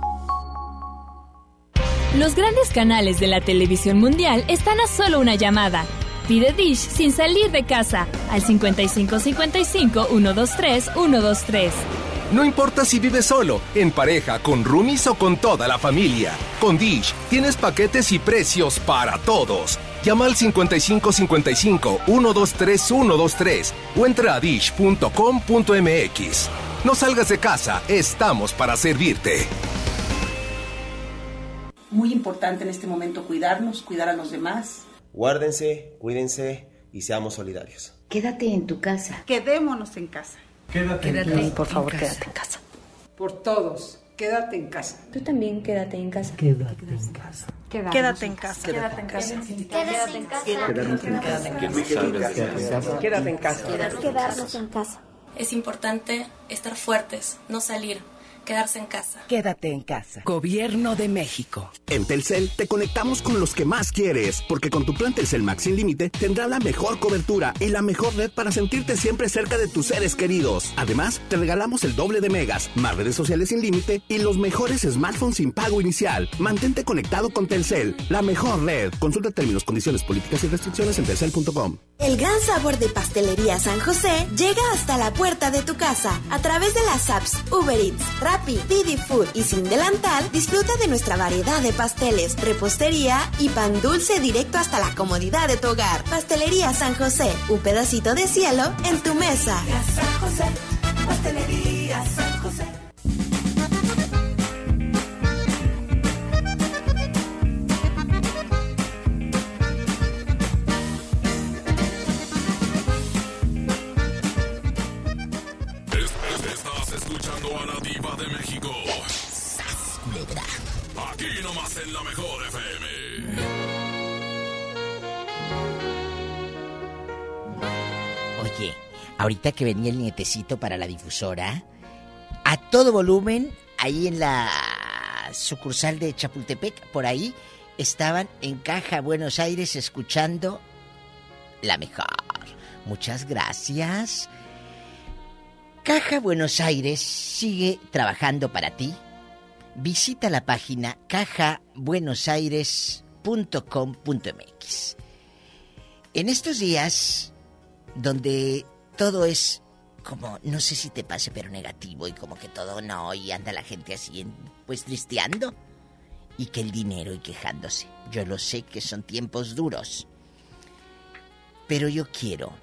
Los grandes canales de la televisión mundial están a solo una llamada. Pide Dish sin salir de casa al 5555 123 123. No importa si vives solo, en pareja, con roomies o con toda la familia. Con Dish tienes paquetes y precios para todos. Llama al 5555 123 123 o entra a dish.com.mx. No salgas de casa, estamos para servirte. Muy importante en este momento cuidarnos, cuidar a los demás. Guárdense, cuídense y seamos solidarios. Quédate en tu casa. Quedémonos en casa. Quédate, en casa. Por favor, quédate en casa. Por todos, quédate en casa. Tú también quédate en casa. Quédate en casa. Quédate en casa. Quédate en casa. Quédate en casa. Quédate en casa. Quedarnos en casa. Es importante estar fuertes, no salir, quedarse en casa. Quédate en casa. Gobierno de México. En Telcel te conectamos con los que más quieres, porque con tu plan Telcel Max sin límite tendrás la mejor cobertura y la mejor red para sentirte siempre cerca de tus seres queridos. Además, te regalamos el doble de megas, más redes sociales sin límite y los mejores smartphones sin pago inicial. Mantente conectado con Telcel, la mejor red. Consulta términos, condiciones, políticas y restricciones en telcel.com. El gran sabor de Pastelería San José llega hasta la puerta de tu casa a través de las apps Uber Eats, Rappi, Didi Food y Sin Delantal. Disfruta de nuestra variedad de pasteles, repostería y pan dulce directo hasta la comodidad de tu hogar. Pastelería San José, un pedacito de cielo en tu mesa. San José, pastelería ahorita que venía el nietecito para la difusora, a todo volumen, ahí en la sucursal de Chapultepec, por ahí, estaban en Caja Buenos Aires escuchando la mejor. Muchas gracias. Caja Buenos Aires sigue trabajando para ti. Visita la página cajabuenosaires.com.mx. En estos días, donde todo es como, no sé si te pase, pero negativo y como que todo no, y anda la gente así, pues tristeando, y que el dinero y quejándose. Yo lo sé que son tiempos duros, pero yo quiero.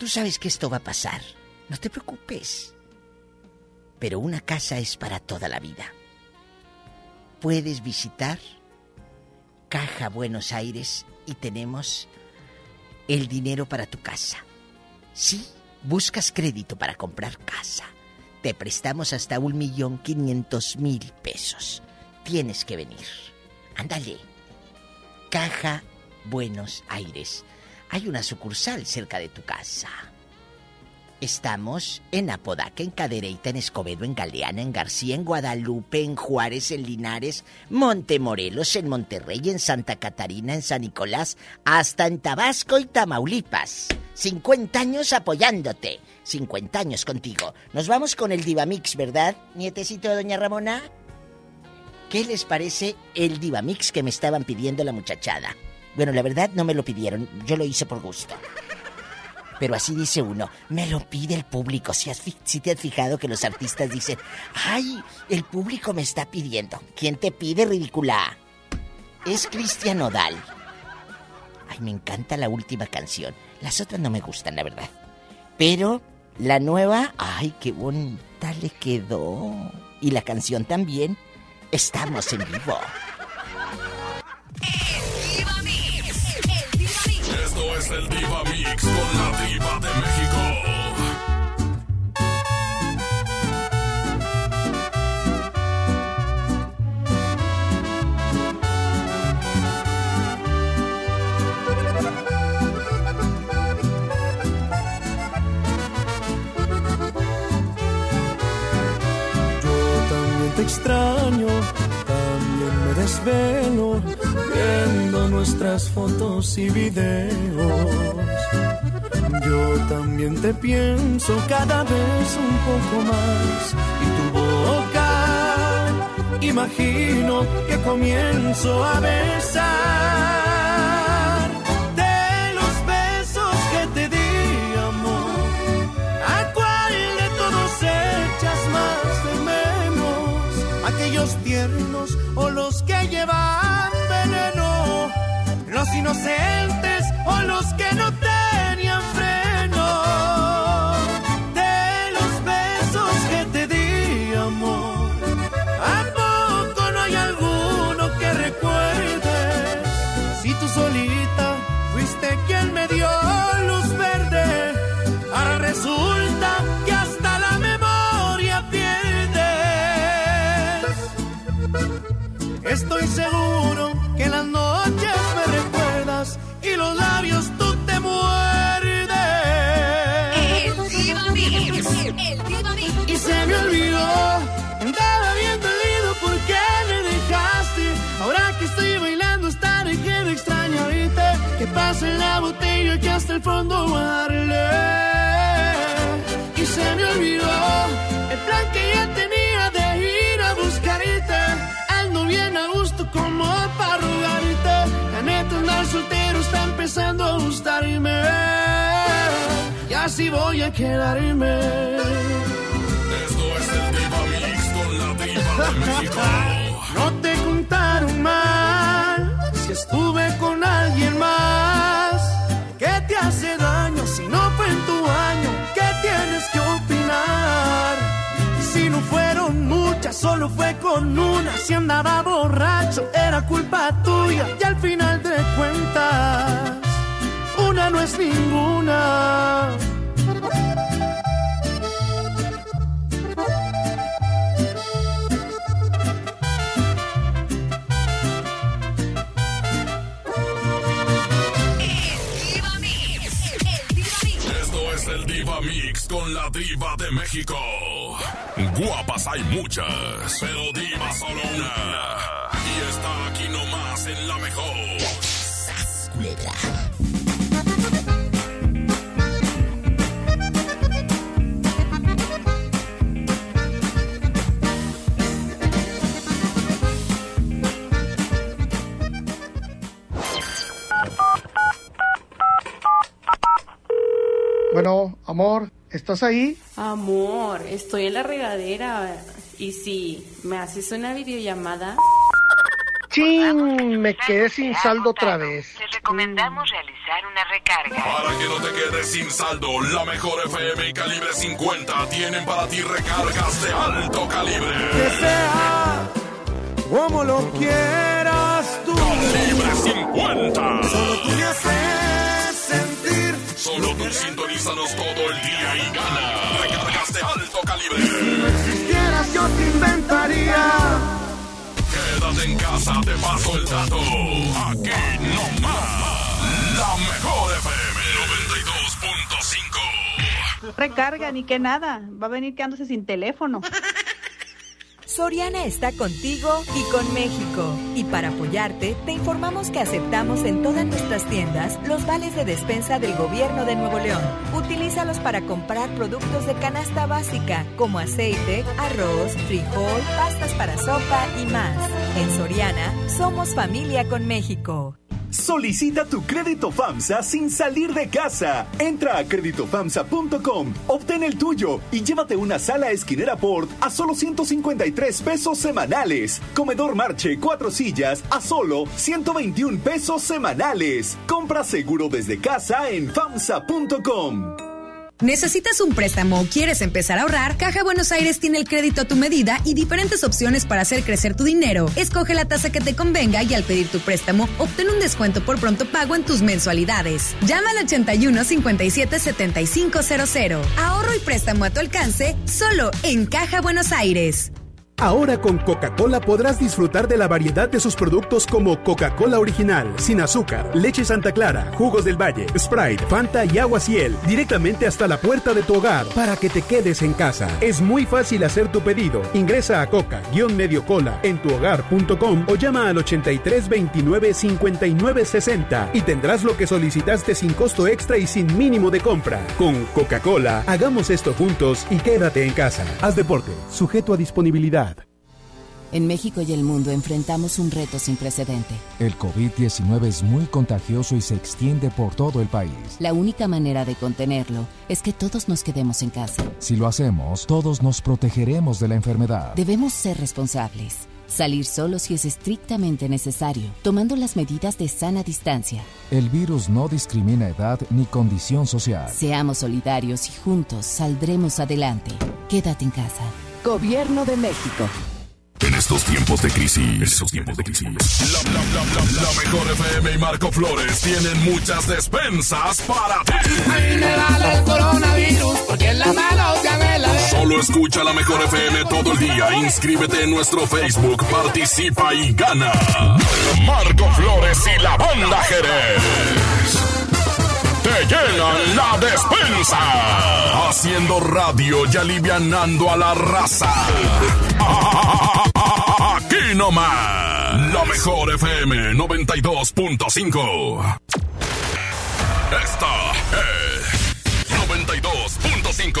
Tú sabes que esto va a pasar, no te preocupes. Pero una casa es para toda la vida. Puedes visitar Caja Buenos Aires y tenemos el dinero para tu casa. Sí, buscas crédito para comprar casa. Te prestamos hasta un millón quinientos mil pesos. Tienes que venir. Ándale. Caja Buenos Aires. Hay una sucursal cerca de tu casa. Estamos en Apodaca, en Cadereyta, en Escobedo, en Galeana, en García, en Guadalupe, en Juárez, en Linares, Montemorelos, en Monterrey, en Santa Catarina, en San Nicolás, hasta en Tabasco y Tamaulipas. 50 años apoyándote. 50 años contigo. Nos vamos con el Divamix, ¿verdad, nietecito de Doña Ramona? ¿Qué les parece el Divamix que me estaban pidiendo la muchachada? Bueno, la verdad no me lo pidieron, yo lo hice por gusto. Pero así dice uno, me lo pide el público. Si, has, si te has fijado que los artistas dicen, ay, el público me está pidiendo. ¿Quién te pide, ridícula? Es Cristian Odal. Ay, me encanta la última canción. Las otras no me gustan, la verdad. Pero la nueva, ay, qué bonita le quedó. Y la canción también. Estamos en vivo. Esto es el Diva Mix con la Diva de México. Extraño, también me desvelo viendo nuestras fotos y videos. Yo también te pienso cada vez un poco más y tu boca imagino que comienzo a besar. De los besos que te di, amor, ¿a cuál de todos echas más de menos? ¿Aquellos tiernos o los que llevan veneno? ¿Los inocentes o los que no tenían Pase la botella que hasta el fondo darle. Y se me olvidó el plan que ya tenía de ir a buscarte. Ando bien a gusto como para rogarte. La neta andar soltero está empezando a gustarme. Y así voy a quedarme. Esto es el Diva Mix con la Diva de México. No te contaron mal si estuve con solo fue con una. Si andaba borracho, era culpa tuya. Y al final de cuentas, una no es ninguna. Esto es el Diva Mix con la Diva de México. Guapas hay muchas, pero diva solo una. Y está aquí nomás en la mejor. Bueno, amor, ¿estás ahí? Amor, estoy en la regadera. Y si me haces una videollamada. ¡Chin! Me quedé sin saldo otra vez. Te recomendamos realizar una recarga. Para que no te quedes sin saldo, la mejor FM y calibre 50 tienen para ti recargas de alto calibre. Que sea como lo quieras tú. Libre 50. Solo tú me haces. Solo tú sintonízanos todo el día y gana. Recargas de alto calibre. Si no existieras, yo te inventaría. Quédate en casa, te paso el dato. Aquí no más. La mejor FM 92.5. Recarga, ni que nada. Va a venir quedándose sin teléfono. Soriana está contigo y con México. Y para apoyarte, te informamos que aceptamos en todas nuestras tiendas los vales de despensa del gobierno de Nuevo León. Utilízalos para comprar productos de canasta básica, como aceite, arroz, frijol, pastas para sopa y más. En Soriana, somos familia con México. Solicita tu crédito FAMSA sin salir de casa. Entra a créditofamsa.com, obtén el tuyo y llévate una sala esquinera Port a solo 153 pesos semanales. Comedor Marche, cuatro sillas a solo 121 pesos semanales. Compra seguro desde casa en FAMSA.com. ¿Necesitas un préstamo o quieres empezar a ahorrar? Caja Buenos Aires tiene el crédito a tu medida y diferentes opciones para hacer crecer tu dinero. Escoge la tasa que te convenga y al pedir tu préstamo, obtén un descuento por pronto pago en tus mensualidades. Llama al 81 57 7500. Ahorro y préstamo a tu alcance solo en Caja Buenos Aires. Ahora con Coca-Cola podrás disfrutar de la variedad de sus productos como Coca-Cola original, sin azúcar, leche Santa Clara, jugos del Valle, Sprite, Fanta y agua Ciel, directamente hasta la puerta de tu hogar para que te quedes en casa. Es muy fácil hacer tu pedido. Ingresa a coca-mediocola en tuhogar.com o llama al 83 29 59 60 y tendrás lo que solicitaste sin costo extra y sin mínimo de compra. Con Coca-Cola, hagamos esto juntos y quédate en casa. Haz deporte, sujeto a disponibilidad. En México y el mundo enfrentamos un reto sin precedente. El COVID-19 es muy contagioso y se extiende por todo el país. La única manera de contenerlo es que todos nos quedemos en casa. Si lo hacemos, todos nos protegeremos de la enfermedad. Debemos ser responsables. Salir solo si es estrictamente necesario, tomando las medidas de sana distancia. El virus no discrimina edad ni condición social. Seamos solidarios y juntos saldremos adelante. Quédate en casa. Gobierno de México. En estos tiempos de crisis, en estos tiempos de crisis, la, la, la, la, la mejor FM y Marco Flores tienen muchas despensas para ti. Ay, me vale el coronavirus, porque en la mano ya me la ve. Solo escucha la mejor FM todo el día. Inscríbete en nuestro Facebook, participa y gana. Marco Flores y la banda Jerez te llenan la despensa. Haciendo radio y alivianando a la raza. Aquí nomás. La mejor FM 92.5. Esta es 92.5.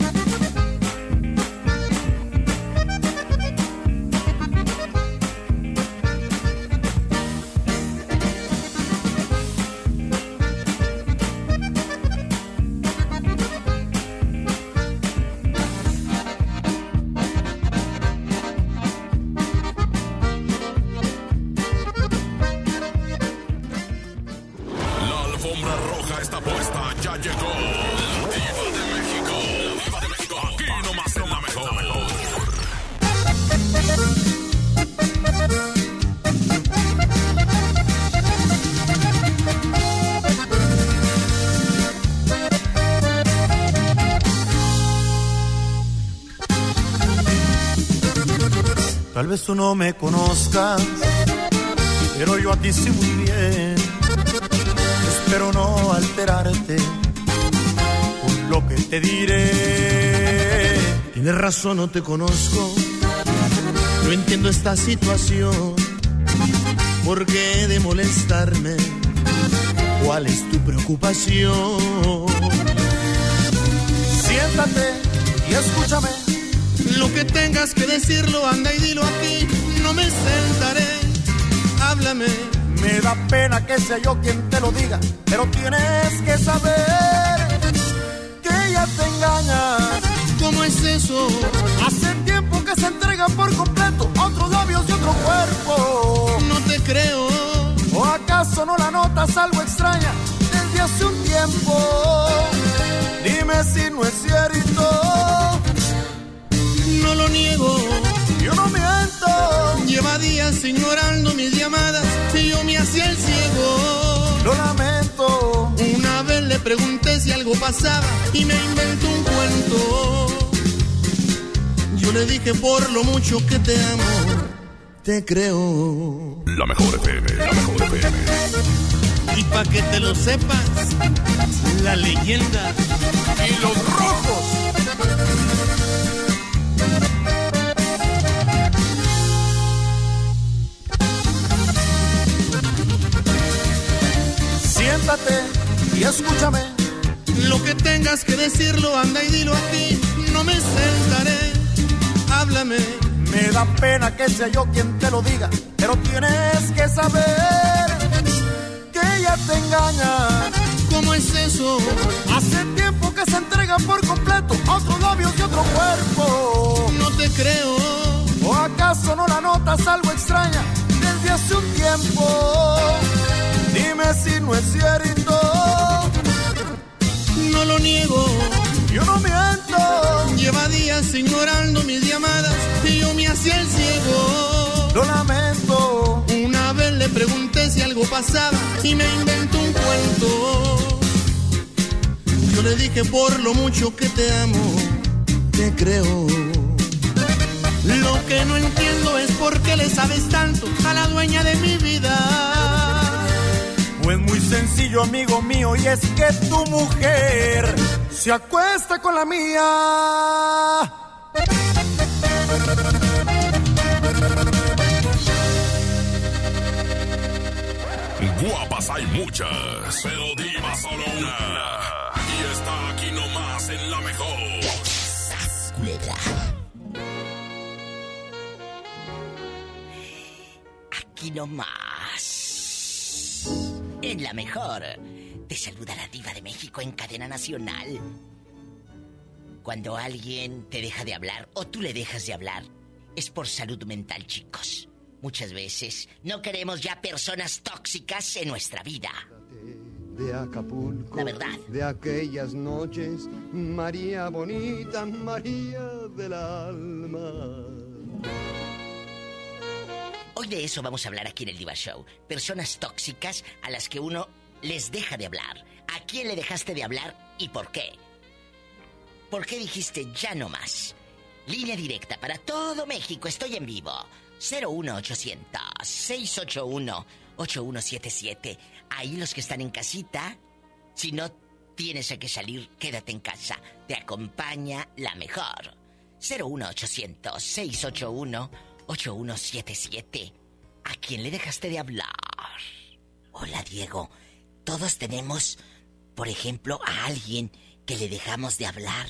Vez tú no me conozcas, pero yo a ti sí muy bien. Espero no alterarte con lo que te diré. Tienes razón, no te conozco. No entiendo esta situación. ¿Por qué de molestarme? ¿Cuál es tu preocupación? Siéntate y escúchame. Lo que tengas que decirlo, anda y dilo aquí. No me sentaré, háblame. Me da pena que sea yo quien te lo diga, pero tienes que saber que ella te engaña. ¿Cómo es eso? Hace tiempo que se entrega por completo otros labios y otro cuerpo. No te creo. ¿O acaso no la notas algo extraña desde hace un tiempo? Dime si no es cierto. No lo niego. Yo no miento. Lleva días ignorando mis llamadas y yo me hacía el ciego. Lo lamento. Una vez le pregunté si algo pasaba y me inventó un cuento. Yo le dije por lo mucho que te amo, te creo. La mejor FM, la mejor FM. Y pa' que te lo sepas, la leyenda y los rojos. Siéntate y escúchame. Lo que tengas que decirlo, anda y dilo aquí, no me sentaré. Háblame. Me da pena que sea yo quien te lo diga, pero tienes que saber que ella te engaña. ¿Cómo es eso? Hace tiempo que se entrega por completo a otros labios y otro cuerpo. No te creo. ¿O acaso no la notas algo extraña desde hace un tiempo? Dime si no es cierto. No lo niego. Yo no miento. Lleva días ignorando mis llamadas y yo me hacía el ciego. Lo lamento. Una vez le pregunté si algo pasaba y me inventó un cuento. Yo le dije por lo mucho que te amo, te creo. Lo que no entiendo es por qué le sabes tanto a la dueña de mi vida. Pues muy sencillo, amigo mío, y es que tu mujer se acuesta con la mía. Guapas hay muchas, pero diva solo una. Y está aquí nomás en la mejor. Aquí nomás. En la mejor. Te saluda la diva de México en cadena nacional. Cuando alguien te deja de hablar o tú le dejas de hablar, es por salud mental, chicos. Muchas veces no queremos ya personas tóxicas en nuestra vida. De Acapulco, La verdad. de aquellas noches, María bonita, María del alma. Hoy de eso vamos a hablar aquí en el Diva Show. Personas tóxicas a las que uno les deja de hablar. ¿A quién le dejaste de hablar y por qué? ¿Por qué dijiste ya no más? Línea directa para todo México. Estoy en vivo. 01800 681 8177. Ahí los que están en casita, si no tienes a que salir, quédate en casa. Te acompaña la mejor. 01800 681 8177. ¿A quién le dejaste de hablar? Hola, Diego. Todos tenemos, por ejemplo, a alguien que le dejamos de hablar.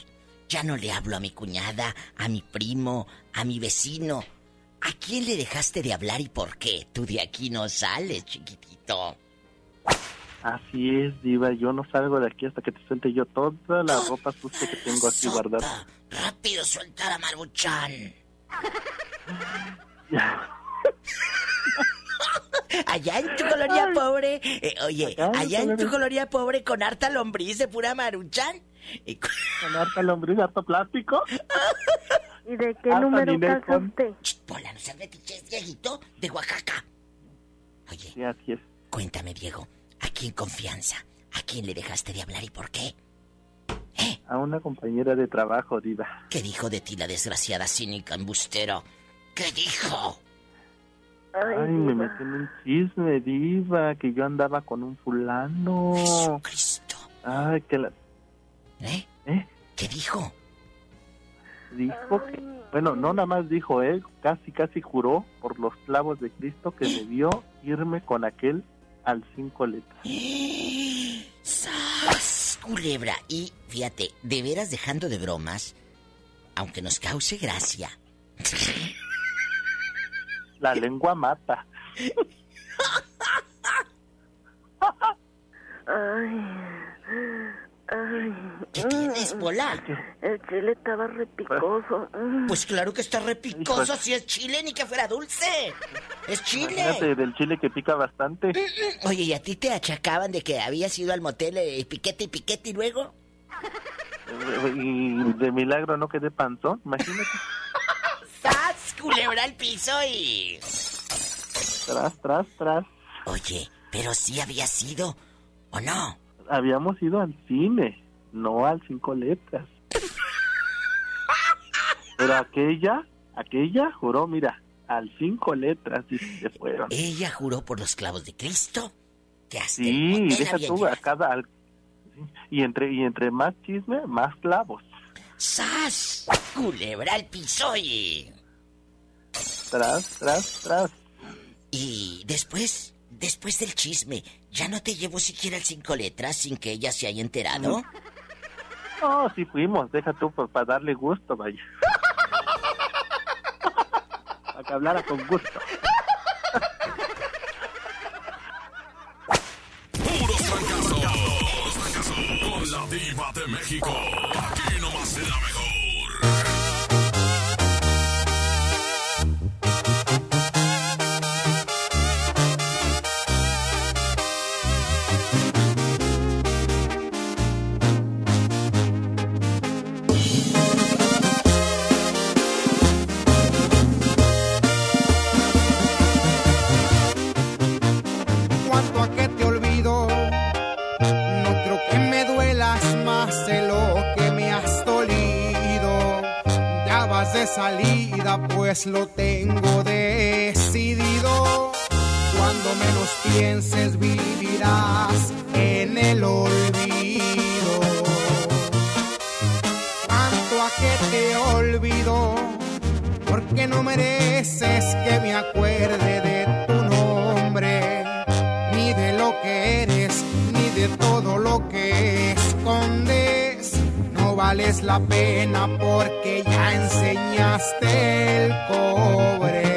Ya no le hablo a mi cuñada, a mi primo, a mi vecino. ¿A quién le dejaste de hablar y por qué? Tú de aquí no sales, chiquitito. Así es, Diva. Yo no salgo de aquí hasta que te suelte yo toda la ropa sucia que tengo aquí guardada. Rápido, suelta la maruchan. Allá en tu colonia pobre, eh, oye, allá en tu colonia pobre con harta lombriz de pura maruchan. Y Con harta lombriz, harto plástico. ¿Y de qué número casa usted? Pola, no seas metiches, Dieguito, de Oaxaca. Oye, Sí, así es. cuéntame, Diego, aquí en confianza, ¿a quién le dejaste de hablar y por qué? A una compañera de trabajo, Diva. ¿Qué dijo de ti la desgraciada cínica embustero? ¿Qué dijo? Ay, me metí en un chisme, Diva, que yo andaba con un fulano. Jesucristo. Ay, que la... ¿Eh? ¿Eh? ¿Qué dijo? Dijo que... Bueno, no nada más dijo él, casi, casi juró por los clavos de Cristo que debió irme con aquel al cinco letras. *gasps* ¡Sas! Culebra. Y fíjate, de veras dejando de bromas, aunque nos cause gracia. La lengua mata. *laughs* Ay, ¿Qué tienes, bola? El chile estaba repicoso. Pues claro que está repicoso si es chile ni que fuera dulce. Es chile. Imagínate del chile que pica bastante. Oye, ¿y a ti te achacaban de que habías ido al motel eh, piquete y piquete y luego? Y de milagro no quedé panzón, imagínate. *laughs* ¡Sas! Culebra al piso y... Tras, tras, tras. Oye, pero sí había sido, ¿o no? Habíamos ido al cine, no al cinco letras. *laughs* Pero aquella, aquella juró, mira, al cinco letras y se fueron. Ella juró por los clavos de Cristo que hasta Sí, deja tú a cada... Y entre, y entre más chisme, más clavos. ¡Sas! Culebra al piso y... Tras, tras, tras. Y después, después del chisme, ¿ya no te llevó siquiera el cinco letras sin que ella se haya enterado? No, sí fuimos, deja tú pues, para darle gusto, vaya. *laughs* para que hablara con gusto. Puros fracasos. Con la diva de México. Pues lo tengo decidido. Cuando menos pienses, vivirás en el olvido. Cuanto a que te olvido, porque no mereces que me acuerde de tu nombre, ni de lo que eres, ni de todo lo que escondes. No vales la pena porque ya enseñaste el cobre.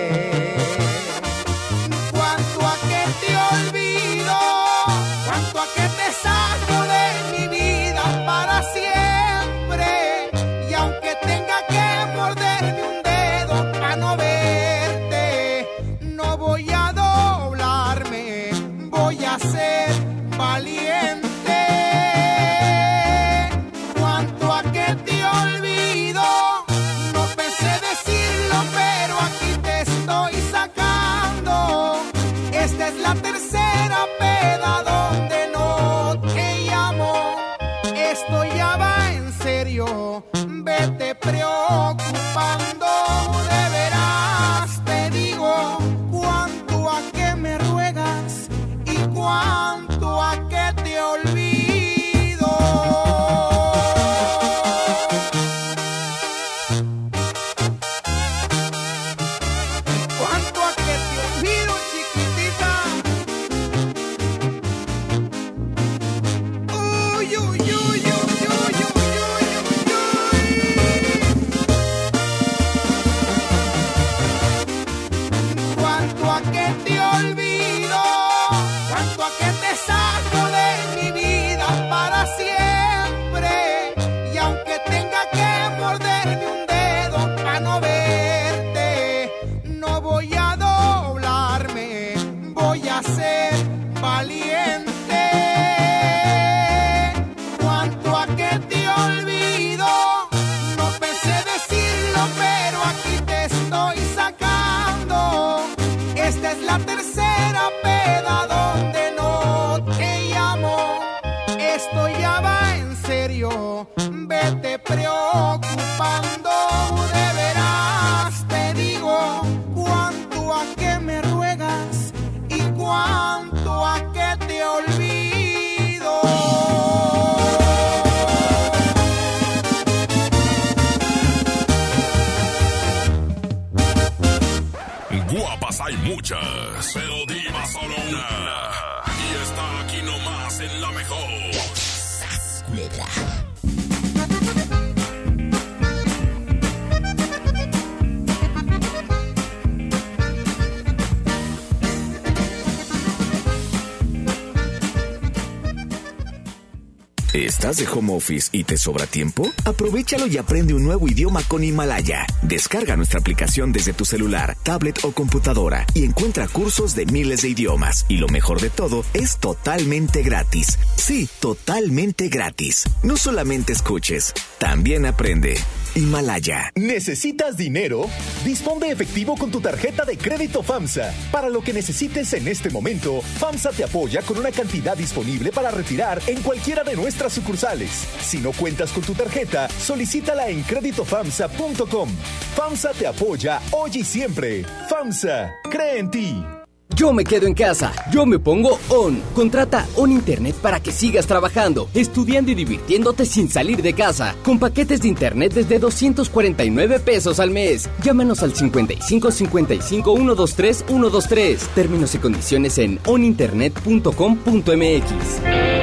Office y te sobra tiempo? Aprovechalo y aprende un nuevo idioma con Himalaya. Descarga nuestra aplicación desde tu celular, tablet o computadora y encuentra cursos de miles de idiomas. Y lo mejor de todo, es totalmente gratis. Sí, totalmente gratis. No solamente escuches, también aprende. Himalaya. ¿Necesitas dinero? Dispón de efectivo con tu tarjeta de crédito FAMSA. Para lo que necesites en este momento, FAMSA te apoya con una cantidad disponible para retirar en cualquiera de nuestras sucursales. Si no cuentas con tu tarjeta, solicítala en créditofamsa.com. FAMSA te apoya hoy y siempre. FAMSA, cree en ti. Yo me quedo en casa, yo me pongo on. Contrata On Internet para que sigas trabajando, estudiando y divirtiéndote sin salir de casa. Con paquetes de internet desde 249 pesos al mes. Llámanos al 55 55 123 123. Términos y condiciones en oninternet.com.mx.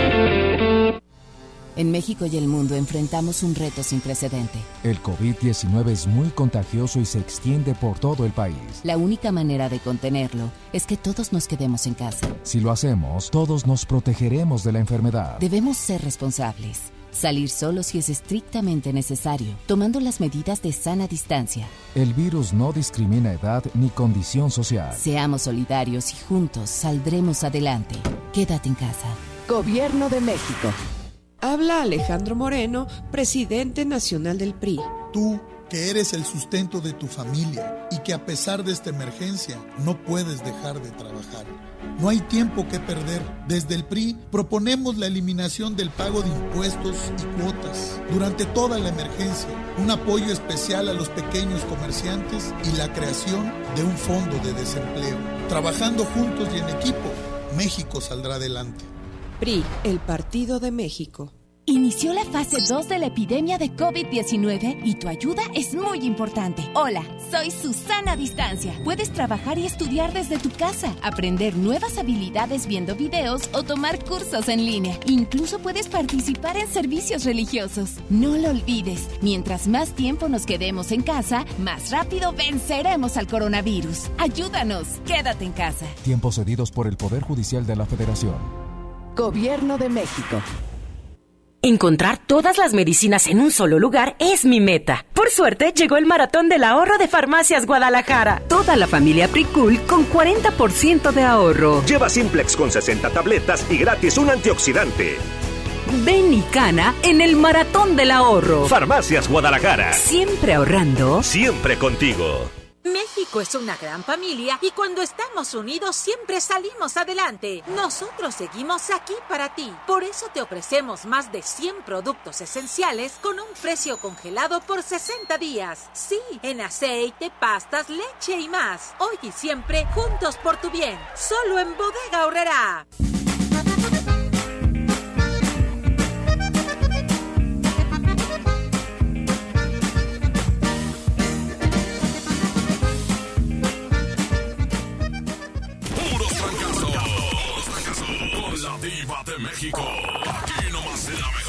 En México y el mundo enfrentamos un reto sin precedente. El COVID-19 es muy contagioso y se extiende por todo el país. La única manera de contenerlo es que todos nos quedemos en casa. Si lo hacemos, todos nos protegeremos de la enfermedad. Debemos ser responsables. Salir solo si es estrictamente necesario, tomando las medidas de sana distancia. El virus no discrimina edad ni condición social. Seamos solidarios y juntos saldremos adelante. Quédate en casa. Gobierno de México. Habla Alejandro Moreno, presidente nacional del PRI. Tú, que eres el sustento de tu familia y que a pesar de esta emergencia no puedes dejar de trabajar. No hay tiempo que perder. Desde el PRI proponemos la eliminación del pago de impuestos y cuotas durante toda la emergencia, un apoyo especial a los pequeños comerciantes y la creación de un fondo de desempleo. Trabajando juntos y en equipo, México saldrá adelante. PRI, el Partido de México. Inició la fase 2 de la epidemia de COVID-19 y tu ayuda es muy importante. Hola, soy Susana Distancia. Puedes trabajar y estudiar desde tu casa, aprender nuevas habilidades viendo videos o tomar cursos en línea. Incluso puedes participar en servicios religiosos. No lo olvides, mientras más tiempo nos quedemos en casa, más rápido venceremos al coronavirus. Ayúdanos, quédate en casa. Tiempos cedidos por el Poder Judicial de la Federación. Gobierno de México. Encontrar todas las medicinas en un solo lugar es mi meta. Por suerte, llegó el maratón del ahorro de Farmacias Guadalajara. Toda la familia Pricul con 40% de ahorro. Lleva Simplex con 60 tabletas y gratis un antioxidante. Ven y cana en el maratón del ahorro. Farmacias Guadalajara. Siempre ahorrando. Siempre contigo. México es una gran familia y cuando estamos unidos siempre salimos adelante. Nosotros seguimos aquí para ti. Por eso te ofrecemos más de 100 productos esenciales con un precio congelado por 60 días. Sí, en aceite, pastas, leche y más. Hoy y siempre juntos por tu bien. Solo en Bodega Horrera. México. Aquí nomás en la.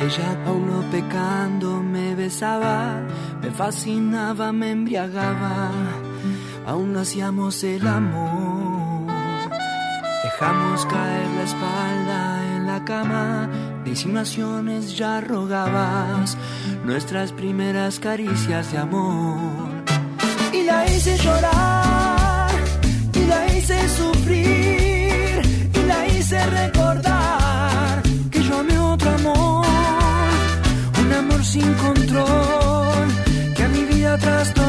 Ella aún pecando me besaba, me fascinaba, me embriagaba, aún hacíamos el amor. Dejamos caer la espalda en la cama, de insinuaciones ya rogabas. Nuestras primeras caricias de amor. Y la hice llorar, y la hice sufrir, y la hice recordar que yo amé otro amor, un amor sin control. Que a mi vida trastornó,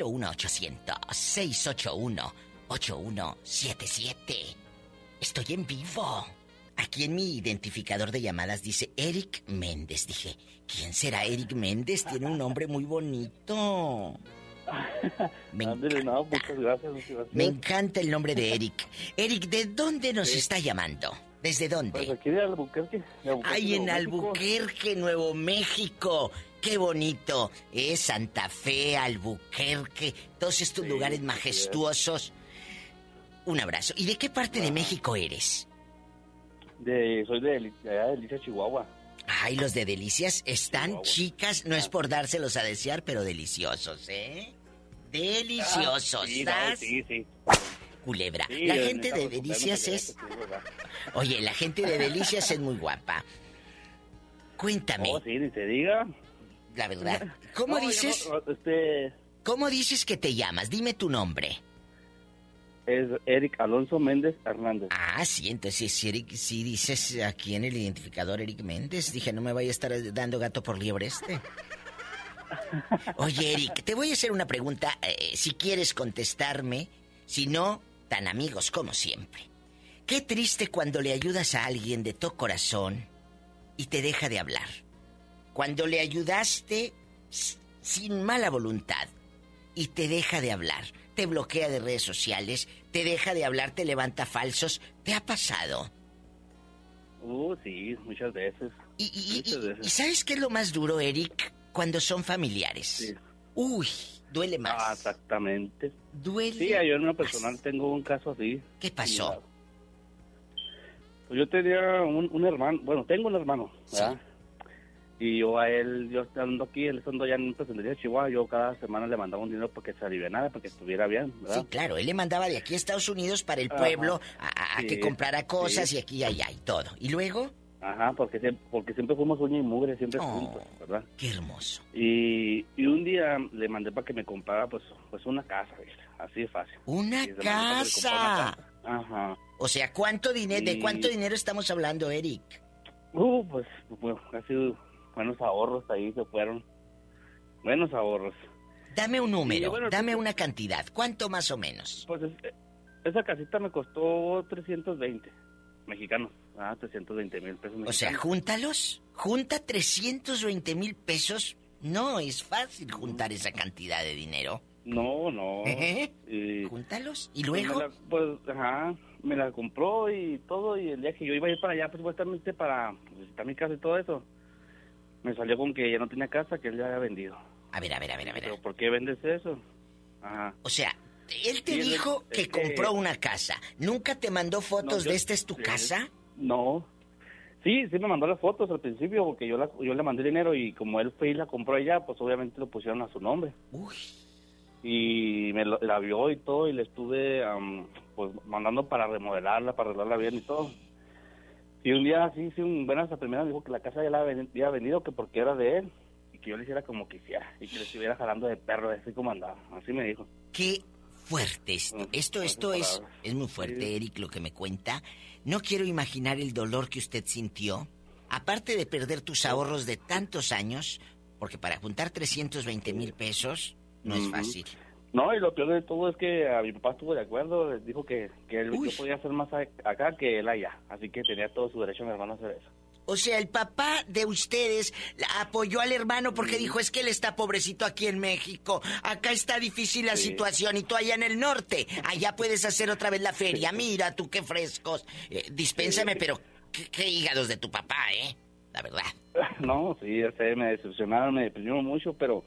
01800-681-8177. Estoy en vivo. Aquí en mi identificador de llamadas dice Eric Méndez. Dije, ¿quién será Eric Méndez? Tiene un nombre muy bonito. Me Ándale, no, muchas gracias, muchas gracias. Me encanta el nombre de Eric. *laughs* Eric, ¿de dónde nos está llamando? ¿Desde dónde? Pues aquí de Albuquerque. de Albuquerque, Ay, en México. Albuquerque, Nuevo México. Qué bonito. Es Santa Fe, Albuquerque, todos estos lugares majestuosos. Un abrazo. ¿Y de qué parte de México eres? De, soy de, de allá de Delicia, Chihuahua. Ay, los de Delicias están chicas, no es por dárselos a desear, pero deliciosos, ¿eh? Deliciosos. Ah, sí, sí, sí. Culebra. Sí, la en gente de Delicias es... Oye, la gente de Delicias es muy guapa. Cuéntame. Oh, sí, ni te diga. La verdad. ¿Cómo No, dices? no, este ¿Cómo dices que te llamas? Dime tu nombre. es Eric Alonso Méndez Hernández. Ah, sí, entonces si Eric, si dices aquí en el identificador Eric Méndez, dije, no me vaya a estar dando gato por liebre este. Oye, Eric, te voy a hacer una pregunta, eh, si quieres contestarme, si no, tan amigos como siempre. Qué triste cuando le ayudas a alguien de todo corazón y te deja de hablar. Cuando le ayudaste sin mala voluntad y te deja de hablar, te bloquea de redes sociales, te deja de hablar, te levanta falsos, ¿te ha pasado? Uh, sí, muchas veces. Y, y- muchas y- veces. ¿y sabes qué es lo más duro, Eric? Cuando son familiares. Uy, duele más. Ah, exactamente. Duele. Sí, yo en una personal tengo un caso así. ¿Qué pasó? Pues yo tenía un, un hermano, bueno, tengo un hermano, ¿verdad? Y yo a él, yo estando aquí, él estando allá en una presentería de Chihuahua, yo cada semana le mandaba un dinero para que se alivianara, para que estuviera bien, ¿verdad? Sí, claro, él le mandaba de aquí a Estados Unidos para el pueblo a, a- a Sí, que comprara cosas sí. y aquí y allá y todo. ¿Y luego? Ajá, porque siempre, porque siempre fuimos uña y mugre, siempre Oh. juntos, ¿verdad? Qué hermoso. Y, y un día le mandé para que me comprara, pues, pues una casa, así de fácil. ¡Una casa! una casa. Ajá. O sea, ¿cuánto dinero, ¿de cuánto dinero estamos hablando, Eric? Uh, pues, bueno, casi buenos ahorros ahí se fueron. Buenos ahorros. Dame un número, bueno, dame una cantidad. ¿Cuánto más o menos? Pues es- esa casita me costó 320 mexicanos. Ah, 320 mil pesos mexicanos. O sea, júntalos. Junta 320 mil pesos. No es fácil juntar esa cantidad de dinero. No, no. ¿Eh? Y- Júntalos. ¿Y Pues luego? la- Pues, ajá, me la compró y todo, y el día que yo iba a ir para allá, pues supuestamente para visitar mi casa y todo eso, me salió con que ya no tenía casa, que él ya había vendido. A ver, a ver, a ver, a ver. ¿Pero por qué vendes eso? Ajá. O sea, él te Sí, dijo es que compró una casa. ¿Nunca te mandó fotos No, yo- de esta es tu sí. casa? No. Sí, sí me mandó las fotos al principio, porque yo, la, yo le mandé dinero y como él fue y la compró allá, pues obviamente lo pusieron a su nombre. Uy. Y me lo- la vio y todo, y le estuve am, pues mandando para remodelarla, para arreglarla bien y todo. Y un día sí, sí, un buenas a primera me dijo que la casa ya la había vendido, que porque era de él, y que yo le hiciera como quisiera, y que le estuviera jalando de perro, así como andaba, así me dijo. Qué fuerte esto. Esto, esto es, es muy fuerte. Eric, lo que me cuenta. No quiero imaginar el dolor que usted sintió. Aparte de perder tus ahorros de tantos años, porque para juntar 320 mil pesos no es fácil. No, y lo peor de todo es que a mi papá estuvo de acuerdo, les dijo que, que él, yo podía hacer más acá que él allá, así que tenía todo su derecho mi hermano a hacer eso. O sea, el papá de ustedes apoyó al hermano porque dijo, es que él está pobrecito aquí en México, acá está difícil la Sí. situación y tú allá en el norte, allá puedes hacer otra vez la feria, mira tú qué frescos. Eh, dispénsame, pero qué, qué hígados de tu papá, ¿eh? La verdad. *laughs* No, sí, ya sé, me decepcionaron, me deprimieron mucho, pero...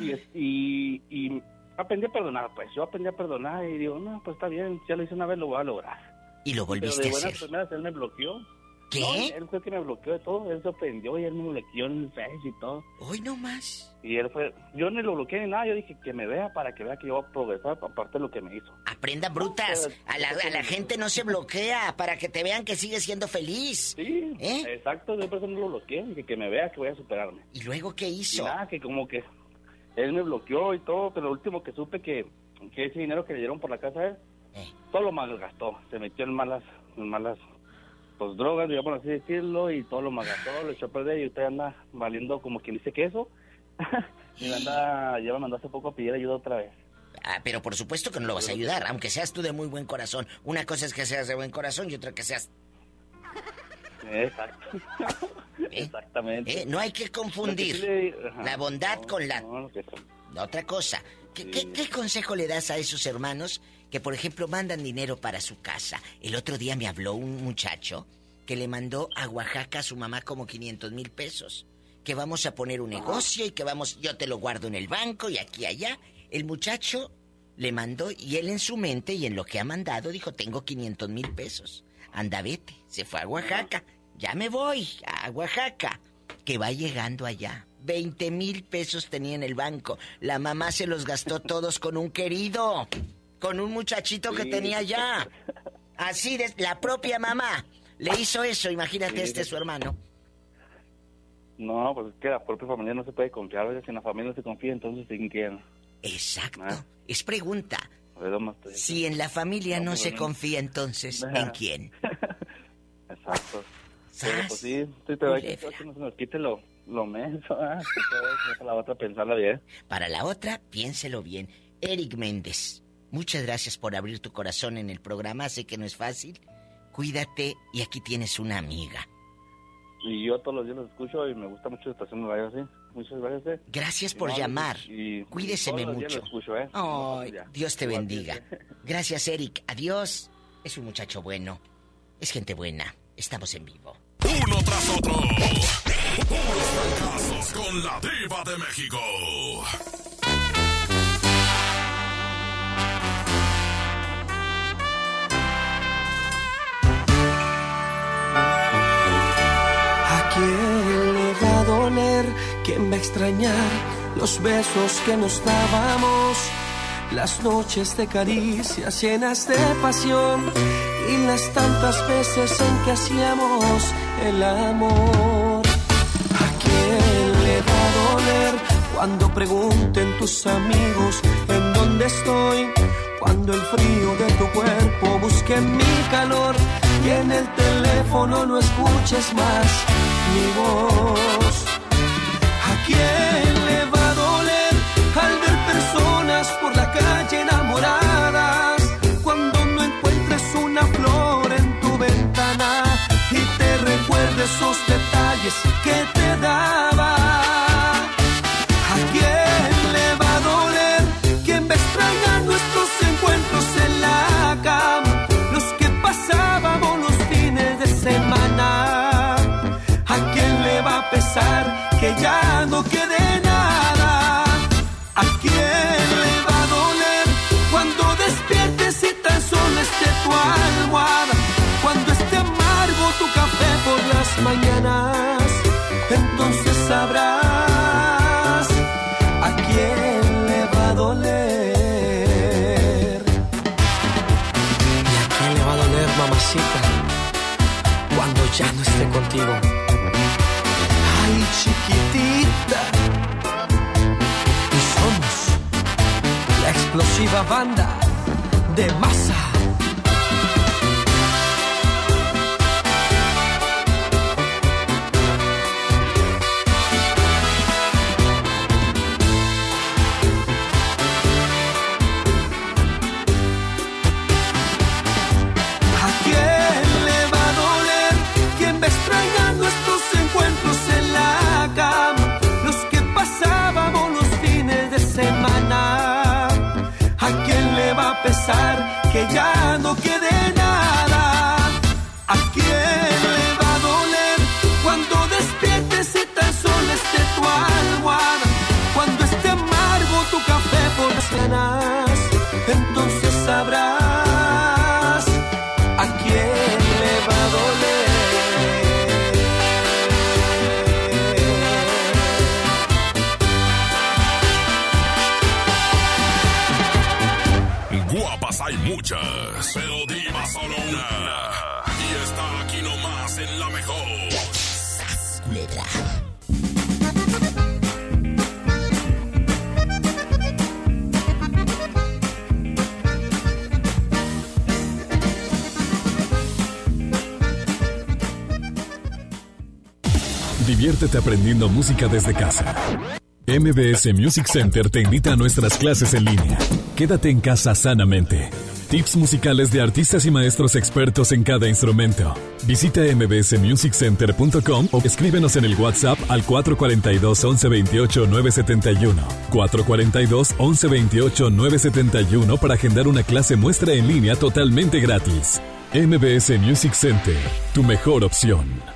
Y, y, y aprendí a perdonar, pues. Yo aprendí a perdonar y digo, no, pues está bien, ya lo hice una vez, lo voy a lograr. Y lo Pero volviste de a buenas hacer. primeras él me bloqueó. ¿Qué? No, él fue que me bloqueó de todo, él se ofendió y él me bloqueó en el Face y todo. Hoy no más. Y él fue, yo ni lo bloqueé ni nada, yo dije que me vea para que vea que yo voy a progresar aparte de lo que me hizo. Aprendan brutas. A la, a la gente no se bloquea para que te vean que sigues siendo feliz. Sí, ¿Eh? exacto, yo por eso no lo bloqueé, dije que me vea que voy a superarme. ¿Y luego qué Y hizo? nada, que como que él me bloqueó y todo, pero lo último que supe que, que ese dinero que le dieron por la casa a él, todo lo malgastó. Se metió en malas, en malas pues drogas, digamos así decirlo, y todo lo malgastó, lo echó a perder y usted anda valiendo como quien dice queso. *laughs* y anda, ya me mandó hace poco a pedir ayuda otra vez. Ah, pero por supuesto que no lo vas a ayudar, aunque seas tú de muy buen corazón. Una cosa es que seas de buen corazón y otra que seas... Exacto. *laughs* Exactamente. ¿Eh? No hay que confundir la bondad con la... Otra cosa. ¿Qué, ¿Qué, qué, consejo le das a esos hermanos que, por ejemplo, mandan dinero para su casa? El otro día me habló un muchacho que le mandó a Oaxaca a su mamá como 500 mil pesos. Que vamos a poner un negocio y que vamos, yo te lo guardo en el banco y aquí allá. El muchacho le mandó y él en su mente y en lo que ha mandado dijo, tengo 500 mil pesos. Anda, vete. Se fue a Oaxaca. Ya me voy a Oaxaca. Que va llegando allá. 20 mil pesos tenía en el banco. La mamá se los gastó todos con un querido. Con un muchachito que tenía allá. Así de la propia mamá. Le hizo eso, imagínate este su hermano. No, pues es que la propia familia no se puede confiar. A veces en la familia no se confía, entonces ¿en quién? Exacto. Es pregunta. Si en la familia no, se confía, entonces, ¿en *laughs* quién? Exacto. Pero pues sí, sí a que no se nos quite lo, lo menso, ¿eh? Para la otra pensarla bien. Para la otra, piénselo bien. Eric Méndez, muchas gracias por abrir tu corazón en el programa. Sé que no es fácil. Cuídate y aquí tienes una amiga. Y yo todos los días los escucho y me gusta mucho la estación de radio así. Muchas gracias. Gracias por llamar. Y, Cuídeseme mucho. Escucho, ¿eh? Dios te bendiga. Gracias, Eric. Adiós. Es un muchacho bueno. Es gente buena. Estamos en vivo. Uno tras otro. Puros fracasos con la diva de México. ¿A quién le va a doler? ¿Quién va a extrañar los besos que nos dábamos? Las noches de caricias llenas de pasión y las tantas veces en que hacíamos el amor. ¿A quién le va a doler cuando pregunten tus amigos en dónde estoy? Cuando el frío de tu cuerpo busque mi calor y en el teléfono no escuches más mi voz. ¿A quién detalles que te daba. Ya no esté contigo? Ay, chiquitita. Y somos la explosiva banda de masa. Aprendiendo música desde casa. MBS Music Center te invita a nuestras clases en línea. Quédate en casa sanamente. Tips musicales de artistas y maestros expertos en cada instrumento. Visita mbsmusiccenter.com o escríbenos en el WhatsApp al 442 1128 971. 442 1128 971 para agendar una clase muestra en línea totalmente gratis. MBS Music Center, tu mejor opción.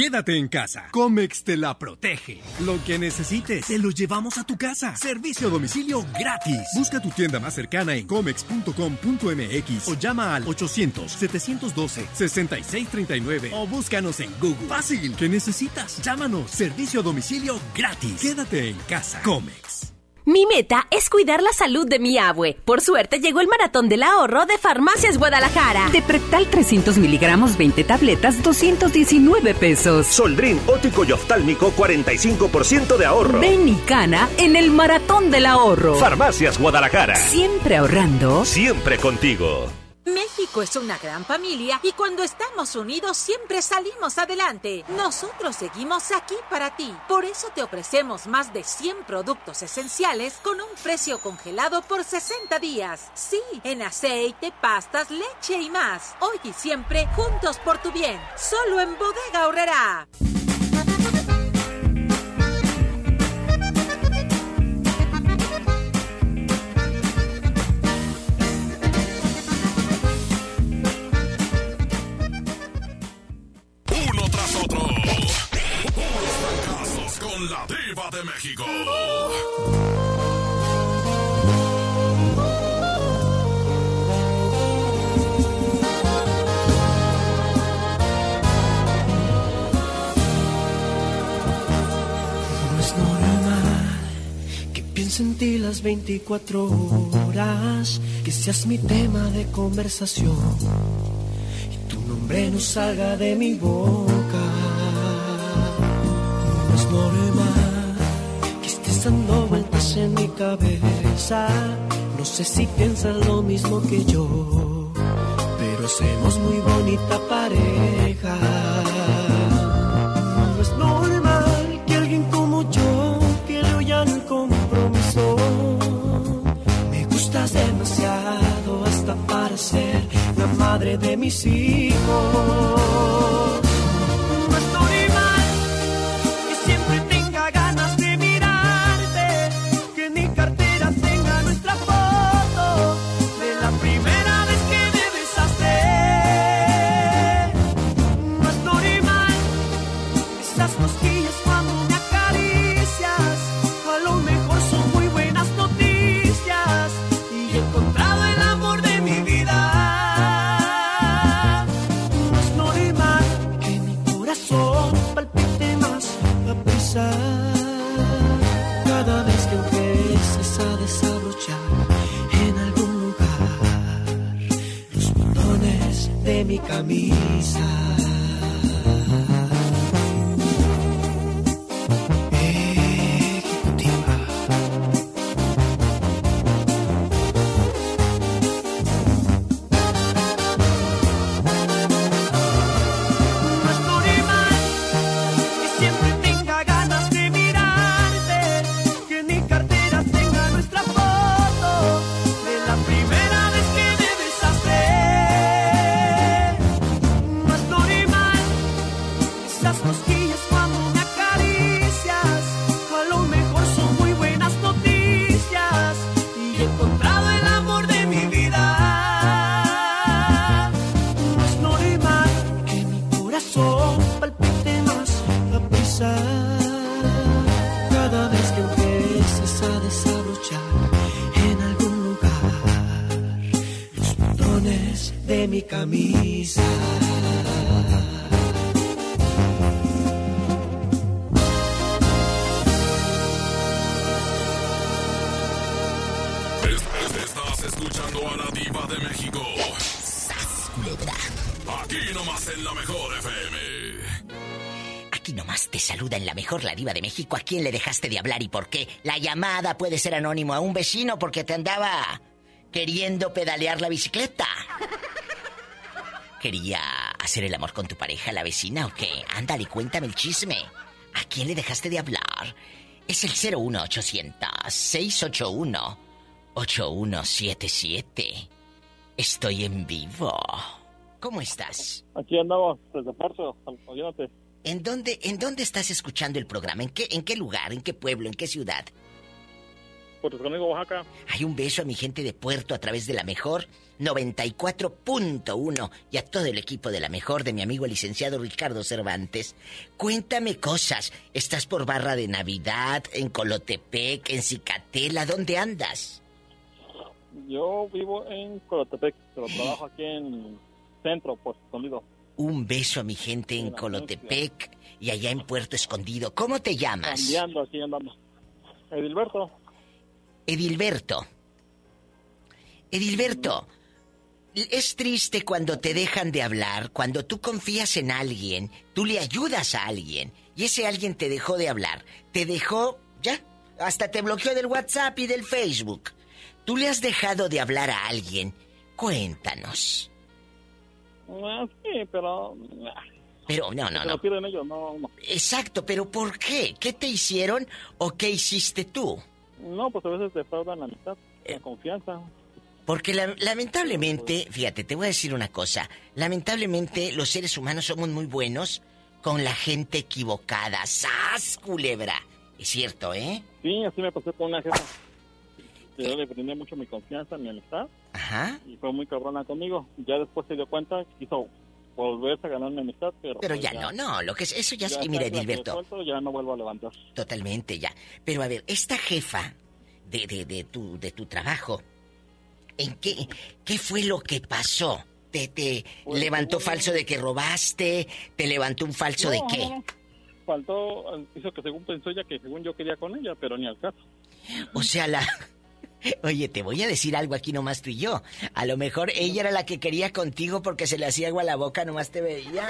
Quédate en casa. Comex te la protege. Lo que necesites, te lo llevamos a tu casa. Servicio a domicilio gratis. Busca tu tienda más cercana en comex.com.mx o llama al 800-712-6639 o búscanos en Google. Fácil. ¿Qué necesitas? Llámanos. Servicio a domicilio gratis. Quédate en casa. Comex. Mi meta es cuidar la salud de mi abue. Por suerte llegó el maratón del ahorro de Farmacias Guadalajara. De Preptal 300 miligramos, 20 tabletas, 219 pesos. Soldrin ótico y oftálmico, 45% de ahorro. Ven y cana en el maratón del ahorro. Farmacias Guadalajara. Siempre ahorrando. Siempre contigo. México es una gran familia y cuando estamos unidos siempre salimos adelante. Nosotros seguimos aquí para ti. Por eso te ofrecemos más de 100 productos esenciales con un precio congelado por 60 días. Sí, en aceite, pastas, leche y más. Hoy y siempre juntos por tu bien. Solo en Bodega Horrera. Las 24 horas, que seas mi tema de conversación y tu nombre no salga de mi boca. No es normal que estés dando vueltas en mi cabeza. No sé si piensas lo mismo que yo, pero hacemos muy bonita pareja. Madre de mis hijos. Mejor la diva de México. ¿A quién le dejaste de hablar y por qué? La llamada puede ser anónimo a un vecino porque te andaba queriendo pedalear la bicicleta. ¿Quería hacer el amor con tu pareja, la vecina o qué? Ándale, cuéntame el chisme. ¿A quién le dejaste de hablar? Es el 01800 681 8177. Estoy en vivo. ¿Cómo estás? Aquí andamos desde Puerto, oyéndote. ¿En dónde, ¿En dónde estás escuchando el programa? ¿En qué, ¿En qué lugar? ¿En qué pueblo? ¿En qué ciudad? Puerto Escondido, Oaxaca. Hay un beso a mi gente de Puerto a través de la mejor 94.1 y a todo el equipo de la mejor de mi amigo el licenciado Ricardo Cervantes. Cuéntame cosas. ¿Estás por Barra de Navidad, en Colotepec, en Cicatela? ¿Dónde andas? Yo vivo en Colotepec, pero trabajo aquí en Centro, Puerto Escondido. Un beso a mi gente en Colotepec y allá en Puerto Escondido. ¿Cómo te llamas? Cambiando, aquí andamos. Edilberto. Edilberto. Edilberto, es triste cuando te dejan de hablar, cuando tú confías en alguien, tú le ayudas a alguien y ese alguien te dejó de hablar, te dejó, ya, hasta te bloqueó del WhatsApp y del Facebook. Tú le has dejado de hablar a alguien. Cuéntanos. Ah, sí, pero... Pero no, no, no. lo piden ellos, no, no. Exacto, pero ¿por qué? ¿Qué te hicieron o qué hiciste tú? No, pues a veces defraudan la amistad, la confianza. Porque la- lamentablemente, fíjate, te voy a decir una cosa. Lamentablemente los seres humanos somos muy buenos con la gente equivocada. ¡Sas, culebra! Es cierto, ¿eh? Sí, así me pasó con una jefa. Que yo le brindé mucho mi confianza, mi amistad. Ajá. Y fue muy cabrona conmigo. Ya después se dio cuenta, quiso volverse a ganar mi amistad, pero... Pero pues ya no, no, lo que es, eso ya es... Y mira, Edilberto, suelto, ya no vuelvo a levantar. totalmente ya. Pero a ver, esta jefa de, de, de, tu, de tu trabajo, ¿en qué, qué fue lo que pasó? ¿Te, te Pues, levantó pues, falso de que robaste? ¿Te levantó un falso de No, qué? no, no. Faltó, hizo que según pensó ella que según yo quería con ella, pero ni al caso. O sea, la... *laughs* Oye, te voy a decir algo aquí nomás tú y yo. A lo mejor ella era la que quería contigo porque se le hacía agua a la boca, nomás te veía.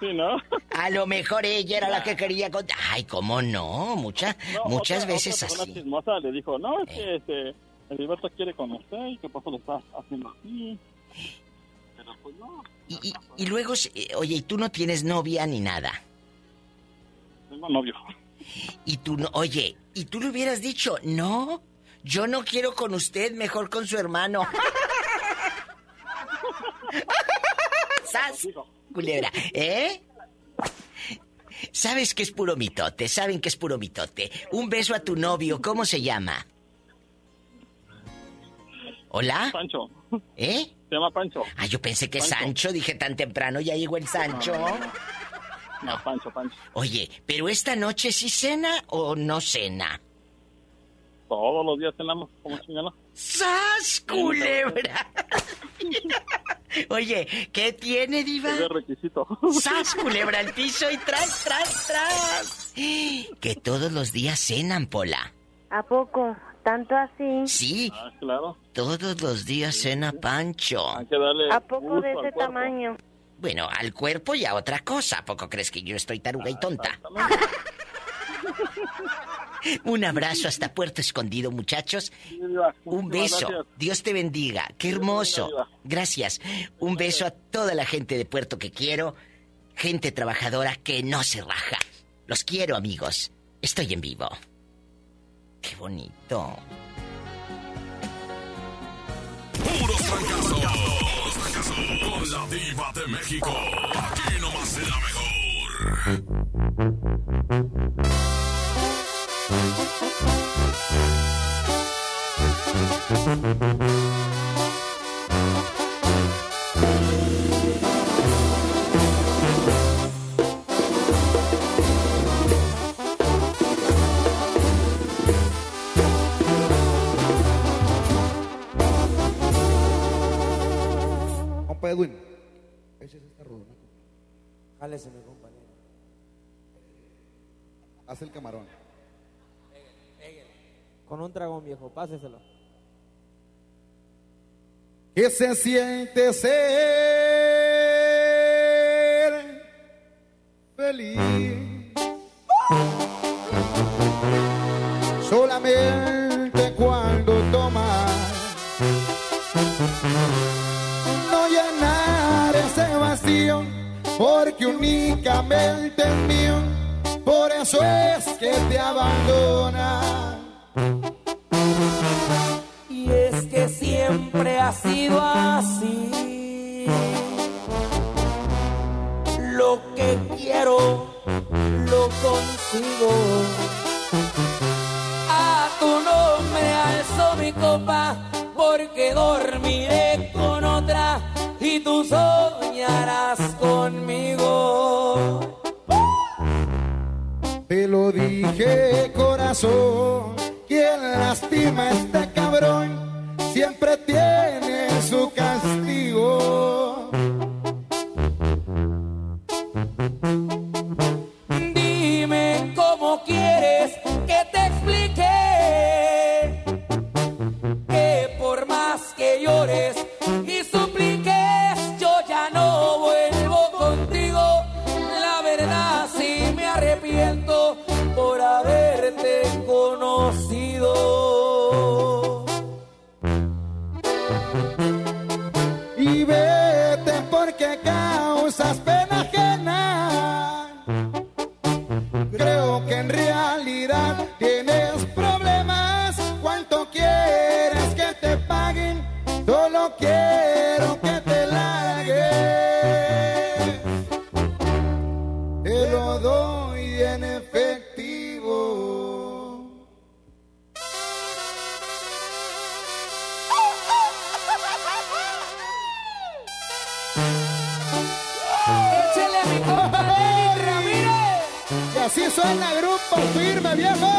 Sí, ¿no? A lo mejor ella era la que quería con... Ay, ¿cómo no? Mucha, No, muchas otra- veces otra así. chismosa le dijo, no, es que este, Edilberto quiere conocer y que por eso lo está haciendo así. Pero pues no, Y, y- y luego, eh, oye, y tú no tienes novia ni nada. tengo novio. Y tú no, oye, y tú le hubieras dicho, no, yo no quiero con usted, mejor con su hermano. *laughs* ¡Sas! Culebra, ¿eh? Sabes que es puro mitote, saben que es puro mitote. Un beso a tu novio, ¿cómo se llama? ¿Hola? Pancho. ¿Eh? Se llama Pancho. Ah, yo pensé que Pancho. Sancho, dije tan temprano, ya llegó el Sancho. No, Pancho, Pancho. Oye, pero esta noche sí cena o no cena? Todos los días cenamos como chingada. ¡Sas, culebra! *laughs* Oye, ¿qué tiene, diva? Es de requisito. ¡Sas, culebra al piso y tras, tras, tras! Que todos los días cenan, Pola. ¿A poco? ¿Tanto así? Sí, Ah, claro. todos los días cena Pancho. Hay que darle ¿A poco de ese cuerpo. tamaño? Bueno, al cuerpo y a otra cosa. ¿A poco crees que yo estoy taruga y tonta? Un abrazo hasta Puerto Escondido, muchachos. Un beso. Dios te bendiga. Qué hermoso. Gracias. Un beso a toda la gente de Puerto que quiero. Gente trabajadora que no se raja. Los quiero, amigos. Estoy en vivo. Qué bonito. la diva de México. Aquí nomás en la mejor. *laughs* un dragón viejo, páseselo. ¿Qué se siente ser feliz? Solamente cuando tomas no llenar ese vacío, porque únicamente es mío, por eso es que te abandona. Siempre ha sido así. Lo que quiero, lo consigo. A tu nombre alzo mi copa, porque dormiré con otra y tú soñarás conmigo. Te lo dije, corazón, quien lastima a este cabrón siempre tiene así suena grupo firme, viejo.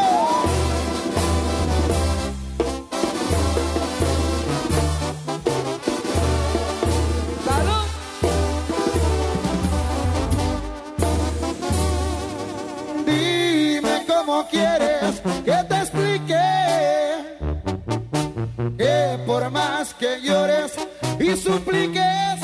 ¡Salud! Dime cómo quieres que te explique que por más que llores y supliques,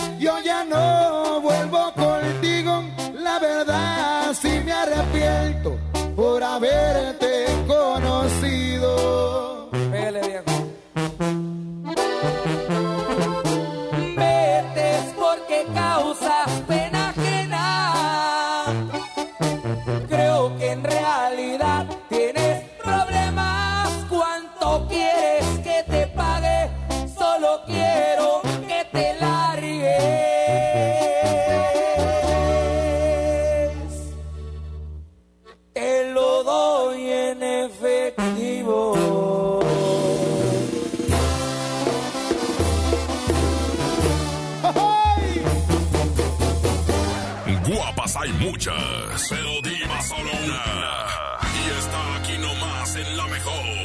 muchas, pero diva solo una. Y está aquí nomás en la mejor.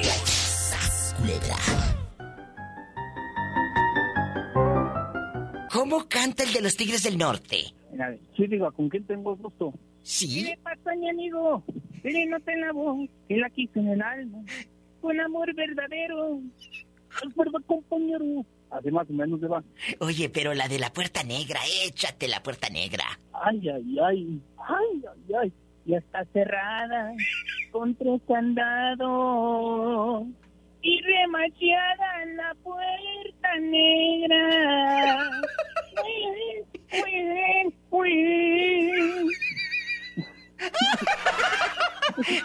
¿Cómo canta el de los Tigres del Norte? Sí, digo, ¿con quién tengo gusto? Sí. ¿Qué pasa, mi amigo? Mire, no te la voz, la quise en el alma. Con amor verdadero. Recuerda, compañero. Así más o menos se va. Oye, pero la de la puerta negra, échate la puerta negra. Ay, ay, ay. Ay, ay, ay. Ya está cerrada. Con tres candados. Y remachada la puerta negra. Muy bien, muy bien.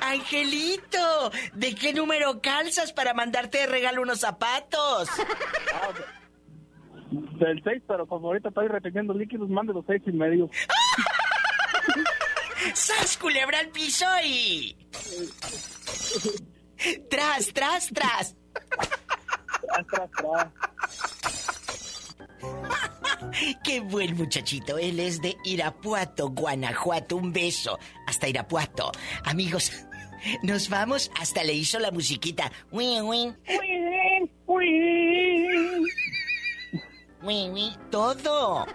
Angelito, ¿de qué número calzas para mandarte de regalo unos zapatos? Del 6, pero como ahorita estoy reteniendo líquidos, mande los seis y medio. *laughs* ¡Sas, culebra al piso y... ¡Tras, tras, tras! Tras, tras, tras. *laughs* ¡Qué buen muchachito! Él es de Irapuato, Guanajuato. Un beso hasta Irapuato. Amigos, *laughs* nos vamos. Hasta le hizo la musiquita. Win, win. Muy bien. Todo.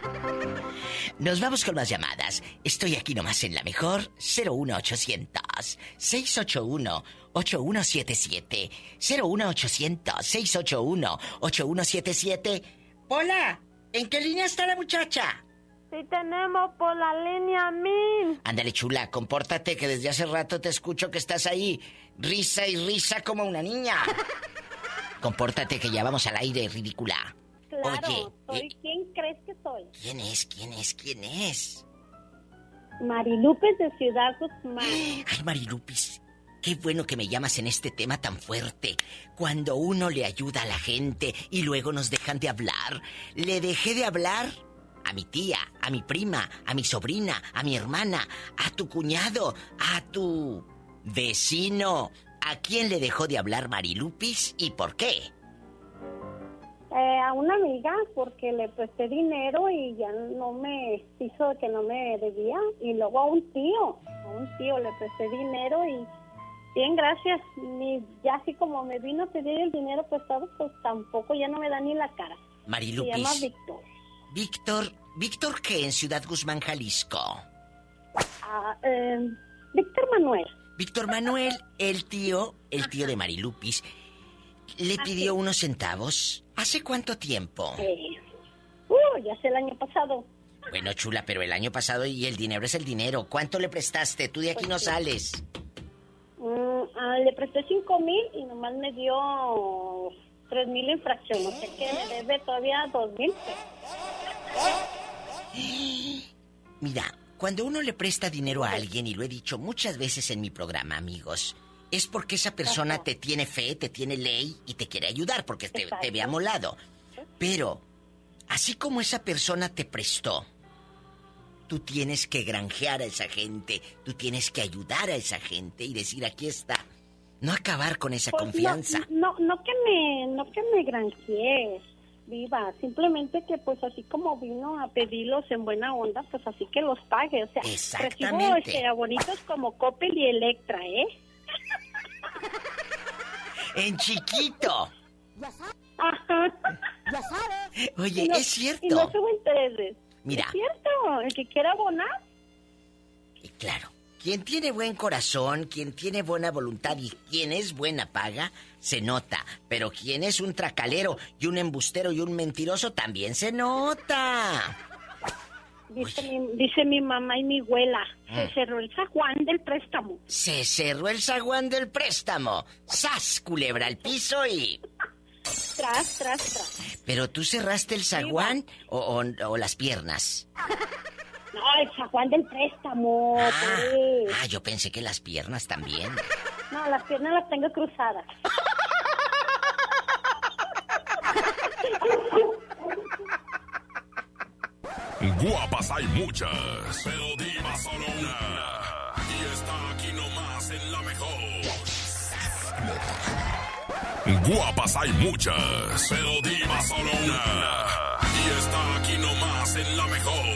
Nos vamos con más llamadas. Estoy aquí nomás en la mejor 01800 681 8177 01800 681 8177. Hola, ¿en qué línea está la muchacha? Sí tenemos por la línea mil. Ándale, chula, compórtate que desde hace rato te escucho que estás ahí, risa y risa como una niña. *laughs* compórtate que ya vamos al aire, ridícula. Claro, Oye, soy eh, ¿quién crees que soy? ¿quién es? ¿Quién es? ¿Quién es? Marilupes de Ciudad Guzmán. *gasps* Ay, Marilupis, qué bueno que me llamas en este tema tan fuerte. Cuando uno le ayuda a la gente y luego nos dejan de hablar. Le dejé de hablar a mi tía, a mi prima, a mi sobrina, a mi hermana, a tu cuñado, a tu vecino. ¿A quién le dejó de hablar Marilupis y por qué? Eh, a una amiga porque le presté dinero y ya no me hizo que no me debía. Y luego a un tío, a un tío le presté dinero y bien, gracias. Ni, ya así como me vino a pedir el dinero prestado, pues tampoco ya no me da ni la cara. Se llama Marilupis. Víctor. Víctor, ¿Víctor qué en Ciudad Guzmán, Jalisco? Ah, eh, Víctor Manuel. Víctor Manuel, el tío, el tío de Marilupis, le pidió unos centavos. ¿Hace cuánto tiempo? Eh, uh, ya sé el año pasado. Bueno, chula, pero el año pasado y el dinero es el dinero. ¿Cuánto le prestaste? Tú de aquí no sales. Mm, ah, le presté cinco mil y nomás me dio tres mil en fracción. O sea que me debe todavía dos mil *gasps* Mira, cuando uno le presta dinero a alguien, y lo he dicho muchas veces en mi programa, amigos, es porque esa persona te tiene fe, te tiene ley y te quiere ayudar porque te, te ve amolado. Pero, así como esa persona te prestó, tú tienes que granjear a esa gente, tú tienes que ayudar a esa gente y decir, aquí está. No acabar con esa Pues confianza. No, no, no que me, no que me granjees, viva. Simplemente que pues así como vino a pedirlos en buena onda, pues así que los pague. O sea, recibo este, abonitos como Coppel y Electra, ¿eh? En chiquito. Ajá. Ya sabes. Oye, Y no- es cierto. Y no intereses. Mira. Es cierto. El que quiera abonar, Claro. Quien tiene buen corazón, quien tiene buena voluntad y quien es buena paga, se nota. Pero quien es un tracalero y un embustero y un mentiroso, también se nota. Dice mi, dice mi mamá y mi abuela, se Mm. cerró el zaguán del préstamo. Se cerró el zaguán del préstamo. ¡Sas! Culebra al piso y... *laughs* Tras, tras, tras. ¿Pero tú cerraste el zaguán o, o- o las piernas? *laughs* No, el zaguán del préstamo. Ah, pues. ah, yo pensé que las piernas también. *laughs* No, las piernas las tengo cruzadas. Guapas hay muchas, pero diva solo una. Y está aquí nomás en la mejor. Guapas hay muchas, pero diva solo una. Y está aquí nomás en la mejor.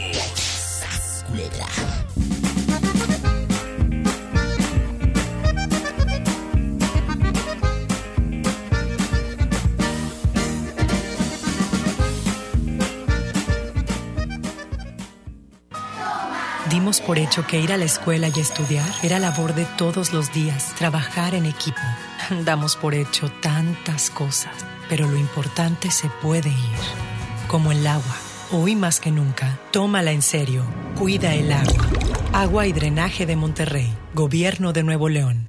Dimos por hecho que ir a la escuela y estudiar era labor de todos los días, trabajar en equipo. *laughs* Damos por hecho tantas cosas, pero lo importante se puede ir, como el agua. Hoy más que nunca, tómala en serio, cuida el agua. Agua y drenaje de Monterrey, Gobierno de Nuevo León.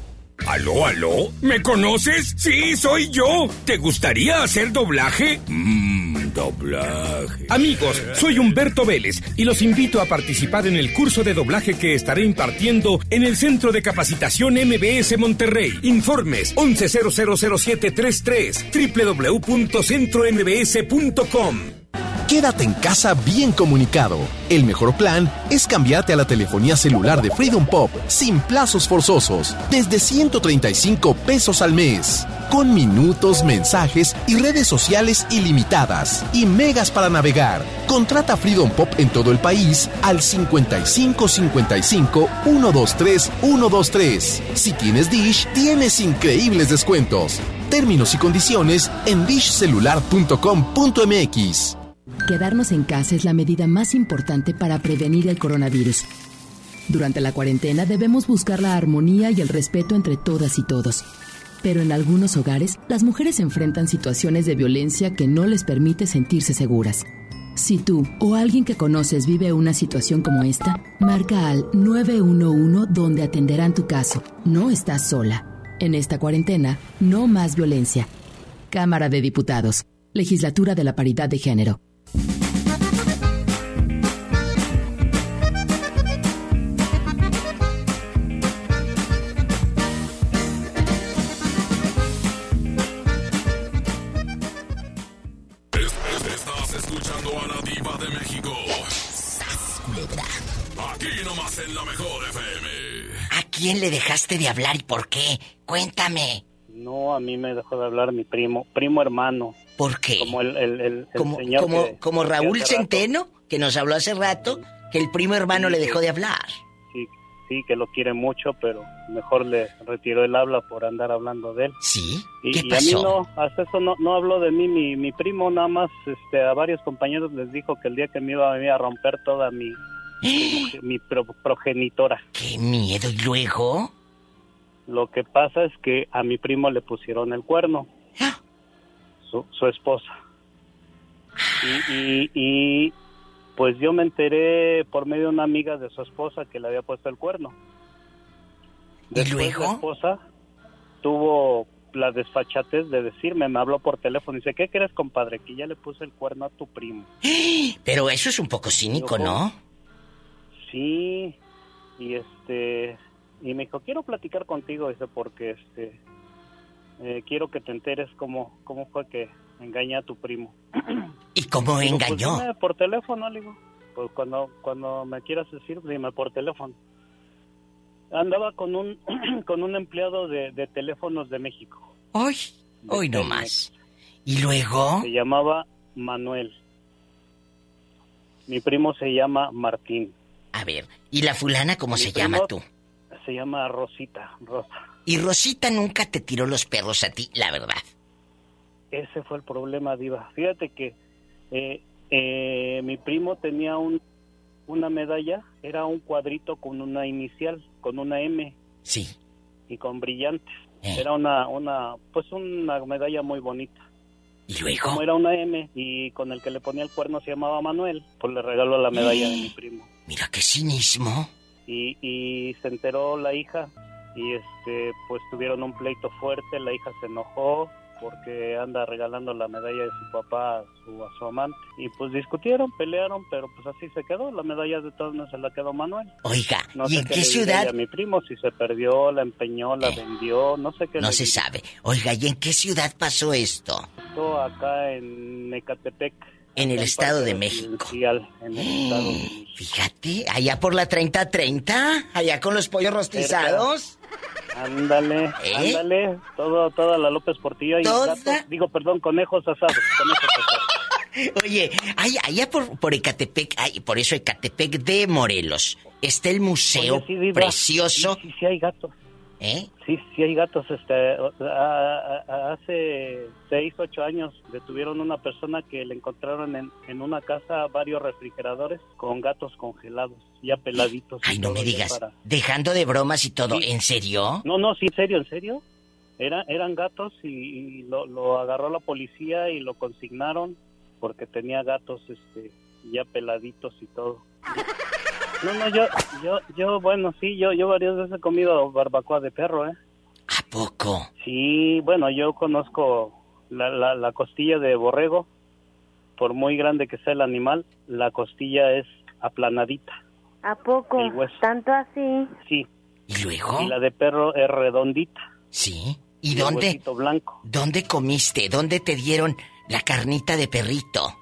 ¿Aló, aló? ¿Me conoces? Sí, soy yo. ¿Te gustaría hacer doblaje? Mmm, doblaje. Amigos, soy Humberto Vélez y los invito a participar en el curso de doblaje que estaré impartiendo en el Centro de Capacitación MBS Monterrey. Informes 11000733 www.centrombs.com Quédate en casa bien comunicado. El mejor plan es cambiarte a la telefonía celular de Freedom Pop sin plazos forzosos, desde 135 pesos al mes, con minutos, mensajes y redes sociales ilimitadas y megas para navegar. Contrata Freedom Pop en todo el país al 55 55 123 123. Si tienes Dish, tienes increíbles descuentos. Términos y condiciones en dishcelular.com.mx. Quedarnos en casa es la medida más importante para prevenir el coronavirus. Durante la cuarentena debemos buscar la armonía y el respeto entre todas y todos. Pero en algunos hogares, las mujeres enfrentan situaciones de violencia que no les permite sentirse seguras. Si tú o alguien que conoces vive una situación como esta, marca al 911 donde atenderán tu caso. No estás sola. En esta cuarentena, no más violencia. Cámara de Diputados. Legislatura de la Paridad de Género. Le dejaste de hablar y por qué? Cuéntame. No, a mí me dejó de hablar mi primo, primo hermano. ¿Por qué? Como el, el, el- el Como, señor como, que- como Raúl rato- Centeno, que nos habló hace rato, que el primo hermano le dejó de hablar. Sí, sí, que lo quiere mucho, pero mejor le retiró el habla por andar hablando de él. ¿Sí? Y, ¿Qué y a mí pasó? no, hasta eso no, no habló de mí, mi, mi primo nada más este, a varios compañeros les dijo que el día que me iba a venir a romper toda mi, mi, mi pro- progenitora. ¡Qué miedo! ¿Y luego? Lo que pasa es que a mi primo le pusieron el cuerno, su, su esposa. Y, y, y, pues yo me enteré por medio de una amiga de su esposa que le había puesto el cuerno. Después La esposa tuvo la desfachatez de decirme, me habló por teléfono y dice, ¿qué crees, compadre? Que ya le puse el cuerno a tu primo. *gasps* Pero eso es un poco cínico, ¿no? Sí, y este, y me dijo, quiero platicar contigo, dice, porque este, eh, quiero que te enteres cómo, cómo fue que engañé a tu primo. *clears throat* ¿Y cómo Digo, pues, engañó? dime por teléfono, le digo. Pues cuando, cuando me quieras decir, dime por teléfono. Andaba con un, *clears throat* con un empleado de, de teléfonos de México. Hoy, hoy no más. ¿Y luego? Se llamaba Manuel. Mi primo se llama Martín. A ver, ¿y la fulana cómo Mi se primo llama tú? Se llama Rosita, Rosa. Y Rosita nunca te tiró los perros a ti, la verdad. Ese fue el problema, Diva. Fíjate que eh, eh, mi primo tenía un, una medalla, era un cuadrito con una inicial, con una M. Sí. Y con brillantes. Era una, una, pues una medalla muy bonita. ¿Y luego? Como era una M y con el que le ponía el cuerno se llamaba Manuel, pues le regaló la medalla de mi primo. Mira qué cinismo. y, y se enteró la hija y este pues tuvieron un pleito fuerte la hija se enojó porque anda regalando la medalla de su papá a su, a su amante y pues discutieron pelearon pero pues así se quedó la medalla de todos modos se la quedó Manuel Oiga, no ¿y sé en qué qué ciudad? a mi primo si se perdió la empeñó la vendió no sé qué No se diré. sabe. Oiga, ¿y en qué ciudad pasó esto? Esto acá en Ecatepec En el Estado de México. Residencial, en el estado de México. Fíjate, allá por la 3030, allá con los pollos rostizados. Ándale, ¿Eh? ándale, todo, toda la López Portillo y Toda- gatos, digo, perdón, conejos asados, conejos asados. *laughs* Oye, allá, allá por, por Ecatepec, por eso Ecatepec de Morelos, está el museo Oye, sí, precioso. Sí, sí, sí hay gatos. ¿Eh? Sí, sí hay gatos. Este, a- a- a- hace seis, ocho años detuvieron una persona que le encontraron en, en una casa varios refrigeradores con gatos congelados, ya peladitos. y Ay, no me digas, para- dejando de bromas y todo, Sí. ¿en serio? No, no, sí, en serio, en serio. Era, eran gatos y, y lo, lo agarró la policía y lo consignaron porque tenía gatos este, ya peladitos y todo. *laughs* No, no, yo, yo, yo, bueno, sí, yo, yo varias veces he comido barbacoa de perro, ¿eh? ¿A poco? Sí, bueno, yo conozco la, la, la costilla de borrego, por muy grande que sea el animal, la costilla es aplanadita, ¿A poco? El hueso. ¿Tanto así? sí. ¿Y luego? Y la de perro es redondita. Sí. ¿Y el dónde? huesito blanco. ¿Dónde comiste? ¿Dónde te dieron la carnita de perrito?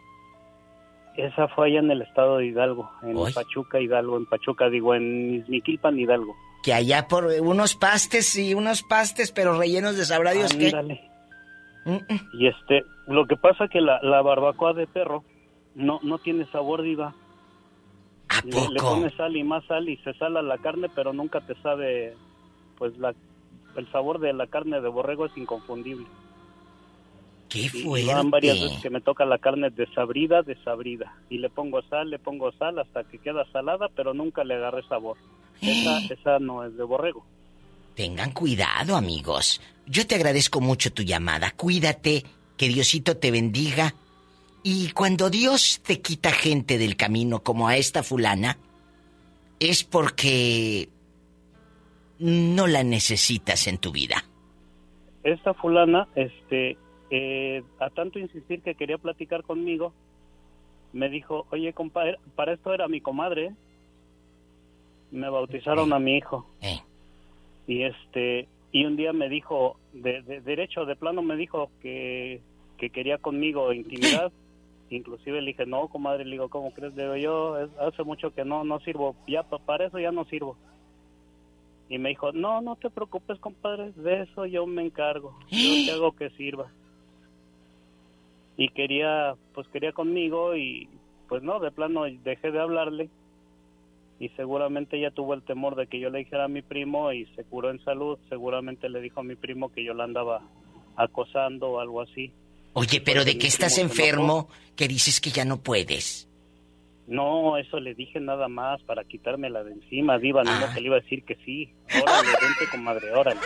Esa fue allá en el estado de Hidalgo, en. Pachuca, Hidalgo, en Pachuca, digo, en Izmiquilpan, Hidalgo. Que allá por unos pastes y unos pastes, pero rellenos de sabrá Dios qué. Y este, lo que pasa que la, la barbacoa de perro no no tiene sabor, diva. ¿A Le, le poco? pones sal y más sal y se sala la carne, pero nunca te sabe, pues la el sabor de la carne de borrego es inconfundible. ¡Qué y van varias veces fuerte! que me toca la carne desabrida, desabrida. Y le pongo sal, le pongo sal hasta que queda salada, pero nunca le agarré sabor. Esa, *gasps* esa no es de borrego. Tengan cuidado, amigos. Yo te agradezco mucho tu llamada. Cuídate, que Diosito te bendiga. Y cuando Dios te quita gente del camino como a esta fulana, es porque no la necesitas en tu vida. Esta fulana, este, eh, a tanto insistir que quería platicar conmigo, me dijo, oye, compadre, para esto era mi comadre. ¿eh? Me bautizaron a mi hijo. Eh. Y este, y un día me dijo, de, de derecho, de plano me dijo que, que quería conmigo intimidad. Inclusive le dije, no, comadre, le digo, ¿cómo crees? Digo, yo es- hace mucho que no, no sirvo, ya pa- para eso ya no sirvo. Y me dijo, no, no te preocupes, compadre, de eso yo me encargo, yo te *gasps* hago que sirva. Y quería, pues quería conmigo y pues no, de plano dejé de hablarle y seguramente ella tuvo el temor de que yo le dijera a mi primo y se curó en salud, seguramente le dijo a mi primo que yo la andaba acosando o algo así. Oye, pero de mi que estás enfermo, que dices que ya no puedes. No, eso le dije nada más para quitármela de encima, diva, no que le iba a decir que sí. Órale, vente, comadre, órale.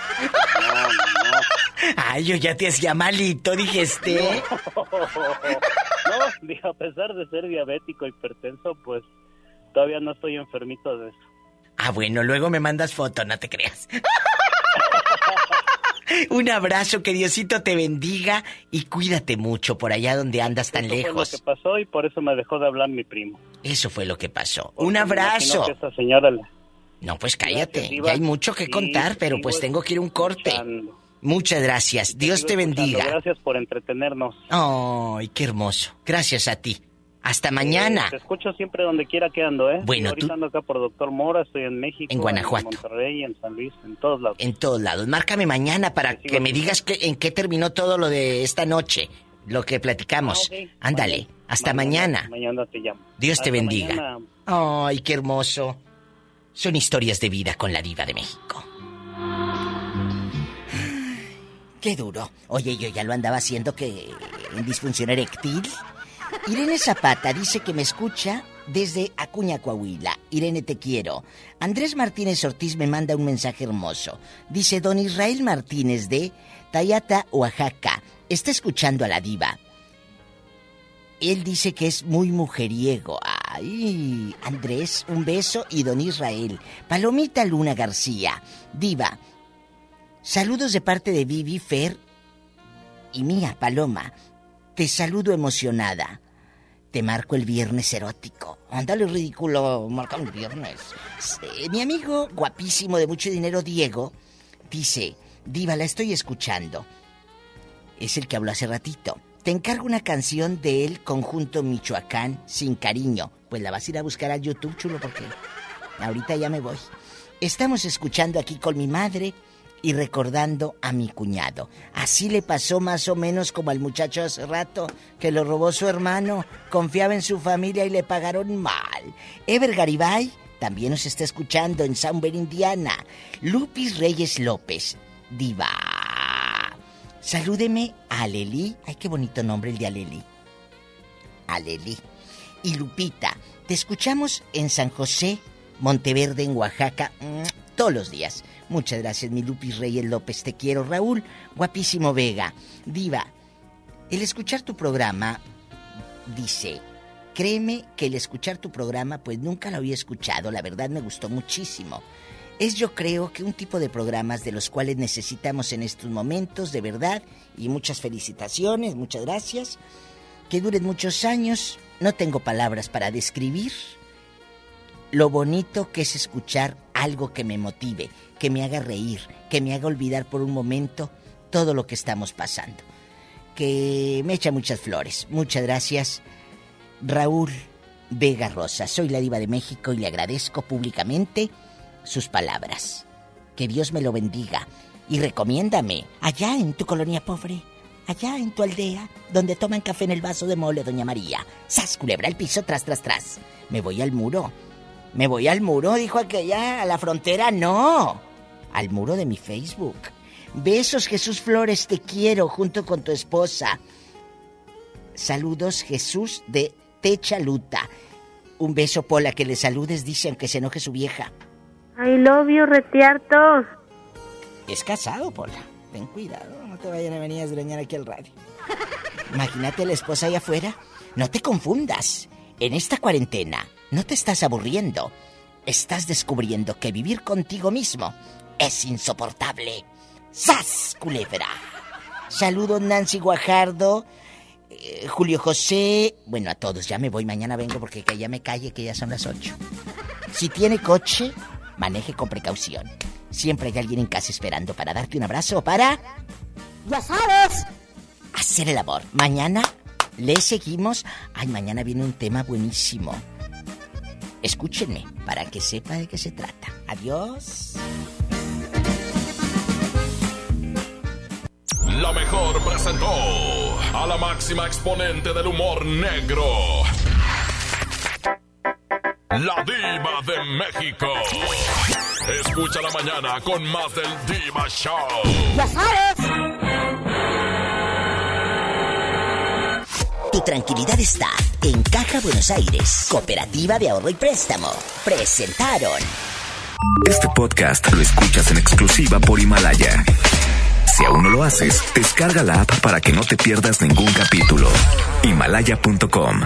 No, no, no. Ay, yo ya te hacía malito, dijiste. *laughs* *laughs* No, digo, a pesar de ser diabético, hipertenso, pues todavía no estoy enfermito de eso. Ah, bueno, luego me mandas foto, no te creas. *laughs* Un abrazo, que Diosito te bendiga y cuídate mucho por allá donde andas tan Eso fue lo lejos. que pasó y por eso me dejó de hablar mi primo. Eso fue lo que pasó. Porque Un abrazo. que esa señora No, pues cállate. Ya hay mucho que Sí, contar, pero sigo pues tengo que ir a un corte. escuchando. Muchas gracias. Dios te bendiga. Gracias por entretenernos. Ay, qué hermoso. Gracias a ti. Hasta mañana. Eh, te escucho siempre donde quiera que ando, ¿eh? Bueno, Ahorita tú- ando acá por Doctor Mora, estoy en México. En Guanajuato. En Monterrey, en San Luis, en todos lados. En todos lados. Márcame mañana para que me digas que, en qué terminó todo lo de esta noche. Lo que platicamos. Ah. Ándale. Hasta mañana. Mañana te llamo. Dios te bendiga. mañana. Ay, qué hermoso. Son historias de vida con la diva de México. Qué duro. Oye, yo ya lo andaba haciendo que en disfunción eréctil. Irene Zapata dice que me escucha desde Acuña, Coahuila. Irene, te quiero. Andrés Martínez Ortiz me manda un mensaje hermoso. Dice, don Israel Martínez de Tayata, Oaxaca. Está escuchando a la diva. Él dice que es muy mujeriego. Ay, Andrés, un beso y don Israel. Palomita Luna García. Diva. Saludos de parte de Vivi, Fer y mía, Paloma. Te saludo emocionada. Te marco el viernes erótico. Ándale, ridículo, marca el viernes. Mi amigo guapísimo de mucho dinero, Diego, dice, Diva, la estoy escuchando. Es el que habló hace ratito. Te encargo una canción del conjunto Michoacán sin cariño. Pues la vas a ir a buscar a YouTube, chulo, porque ahorita ya me voy. Estamos escuchando aquí con mi madre y recordando a mi cuñado. Así le pasó más o menos como al muchacho hace rato, que lo robó su hermano, confiaba en su familia y le pagaron mal. Ever Garibay también nos está escuchando en Saumber, Indiana. Lupis Reyes López, diva. Salúdeme a Aleli. Ay, qué bonito nombre el de Aleli. Aleli. Y Lupita, te escuchamos en San José, Monteverde, en Oaxaca, todos los días. Muchas gracias, mi Lupis Reyes López. Te quiero, Raúl. Guapísimo Vega. Diva, el escuchar tu programa, dice, créeme que el escuchar tu programa, pues nunca lo había escuchado. La verdad me gustó muchísimo. Es yo creo que un tipo de programas de los cuales necesitamos en estos momentos, de verdad, y muchas felicitaciones, muchas gracias. Que duren muchos años. No tengo palabras para describir lo bonito que es escuchar algo que me motive, que me haga reír, que me haga olvidar por un momento todo lo que estamos pasando. Que me echa muchas flores. Muchas gracias. Raúl Vega Rosa, soy la diva de México y le agradezco públicamente sus palabras. Que Dios me lo bendiga y recomiéndame allá en tu colonia pobre, allá en tu aldea, donde toman café en el vaso de mole, doña María. Sas, culebra el piso, tras, tras, tras. Me voy al muro. Me voy al muro, dijo aquella, a la frontera, no. Al muro de mi Facebook. Besos, Jesús Flores, te quiero, junto con tu esposa. Saludos, Jesús de Techaluta. Un beso, Pola, que le saludes, dice, aunque se enoje su vieja. I love you, retiarto. Es casado, Pola. Ten cuidado, no te vayan a venir a desgreñar aquí al radio. Imagínate la esposa ahí afuera. No te confundas. En esta cuarentena no te estás aburriendo. Estás descubriendo que vivir contigo mismo es insoportable. ¡Sas, culebra! Saludos Nancy Guajardo, eh, Julio José. Bueno, a todos, ya me voy. Mañana vengo porque que ya me calle, que ya son las 8. Si tiene coche, maneje con precaución. Siempre hay alguien en casa esperando para darte un abrazo o para. ¡Ya sabes! Hacer el amor. Mañana le seguimos. Ay, mañana viene un tema buenísimo. Escúchenme para que sepa de qué se trata. Adiós. La mejor presentó a la máxima exponente del humor negro. La diva de México. Escucha la mañana con más del Diva Show. ¡Ya sabes! Tu tranquilidad está en Caja Buenos Aires, Cooperativa de Ahorro y Préstamo. Presentaron. Este podcast lo escuchas en exclusiva por Himalaya. Si aún no lo haces, descarga la app para que no te pierdas ningún capítulo. Himalaya.com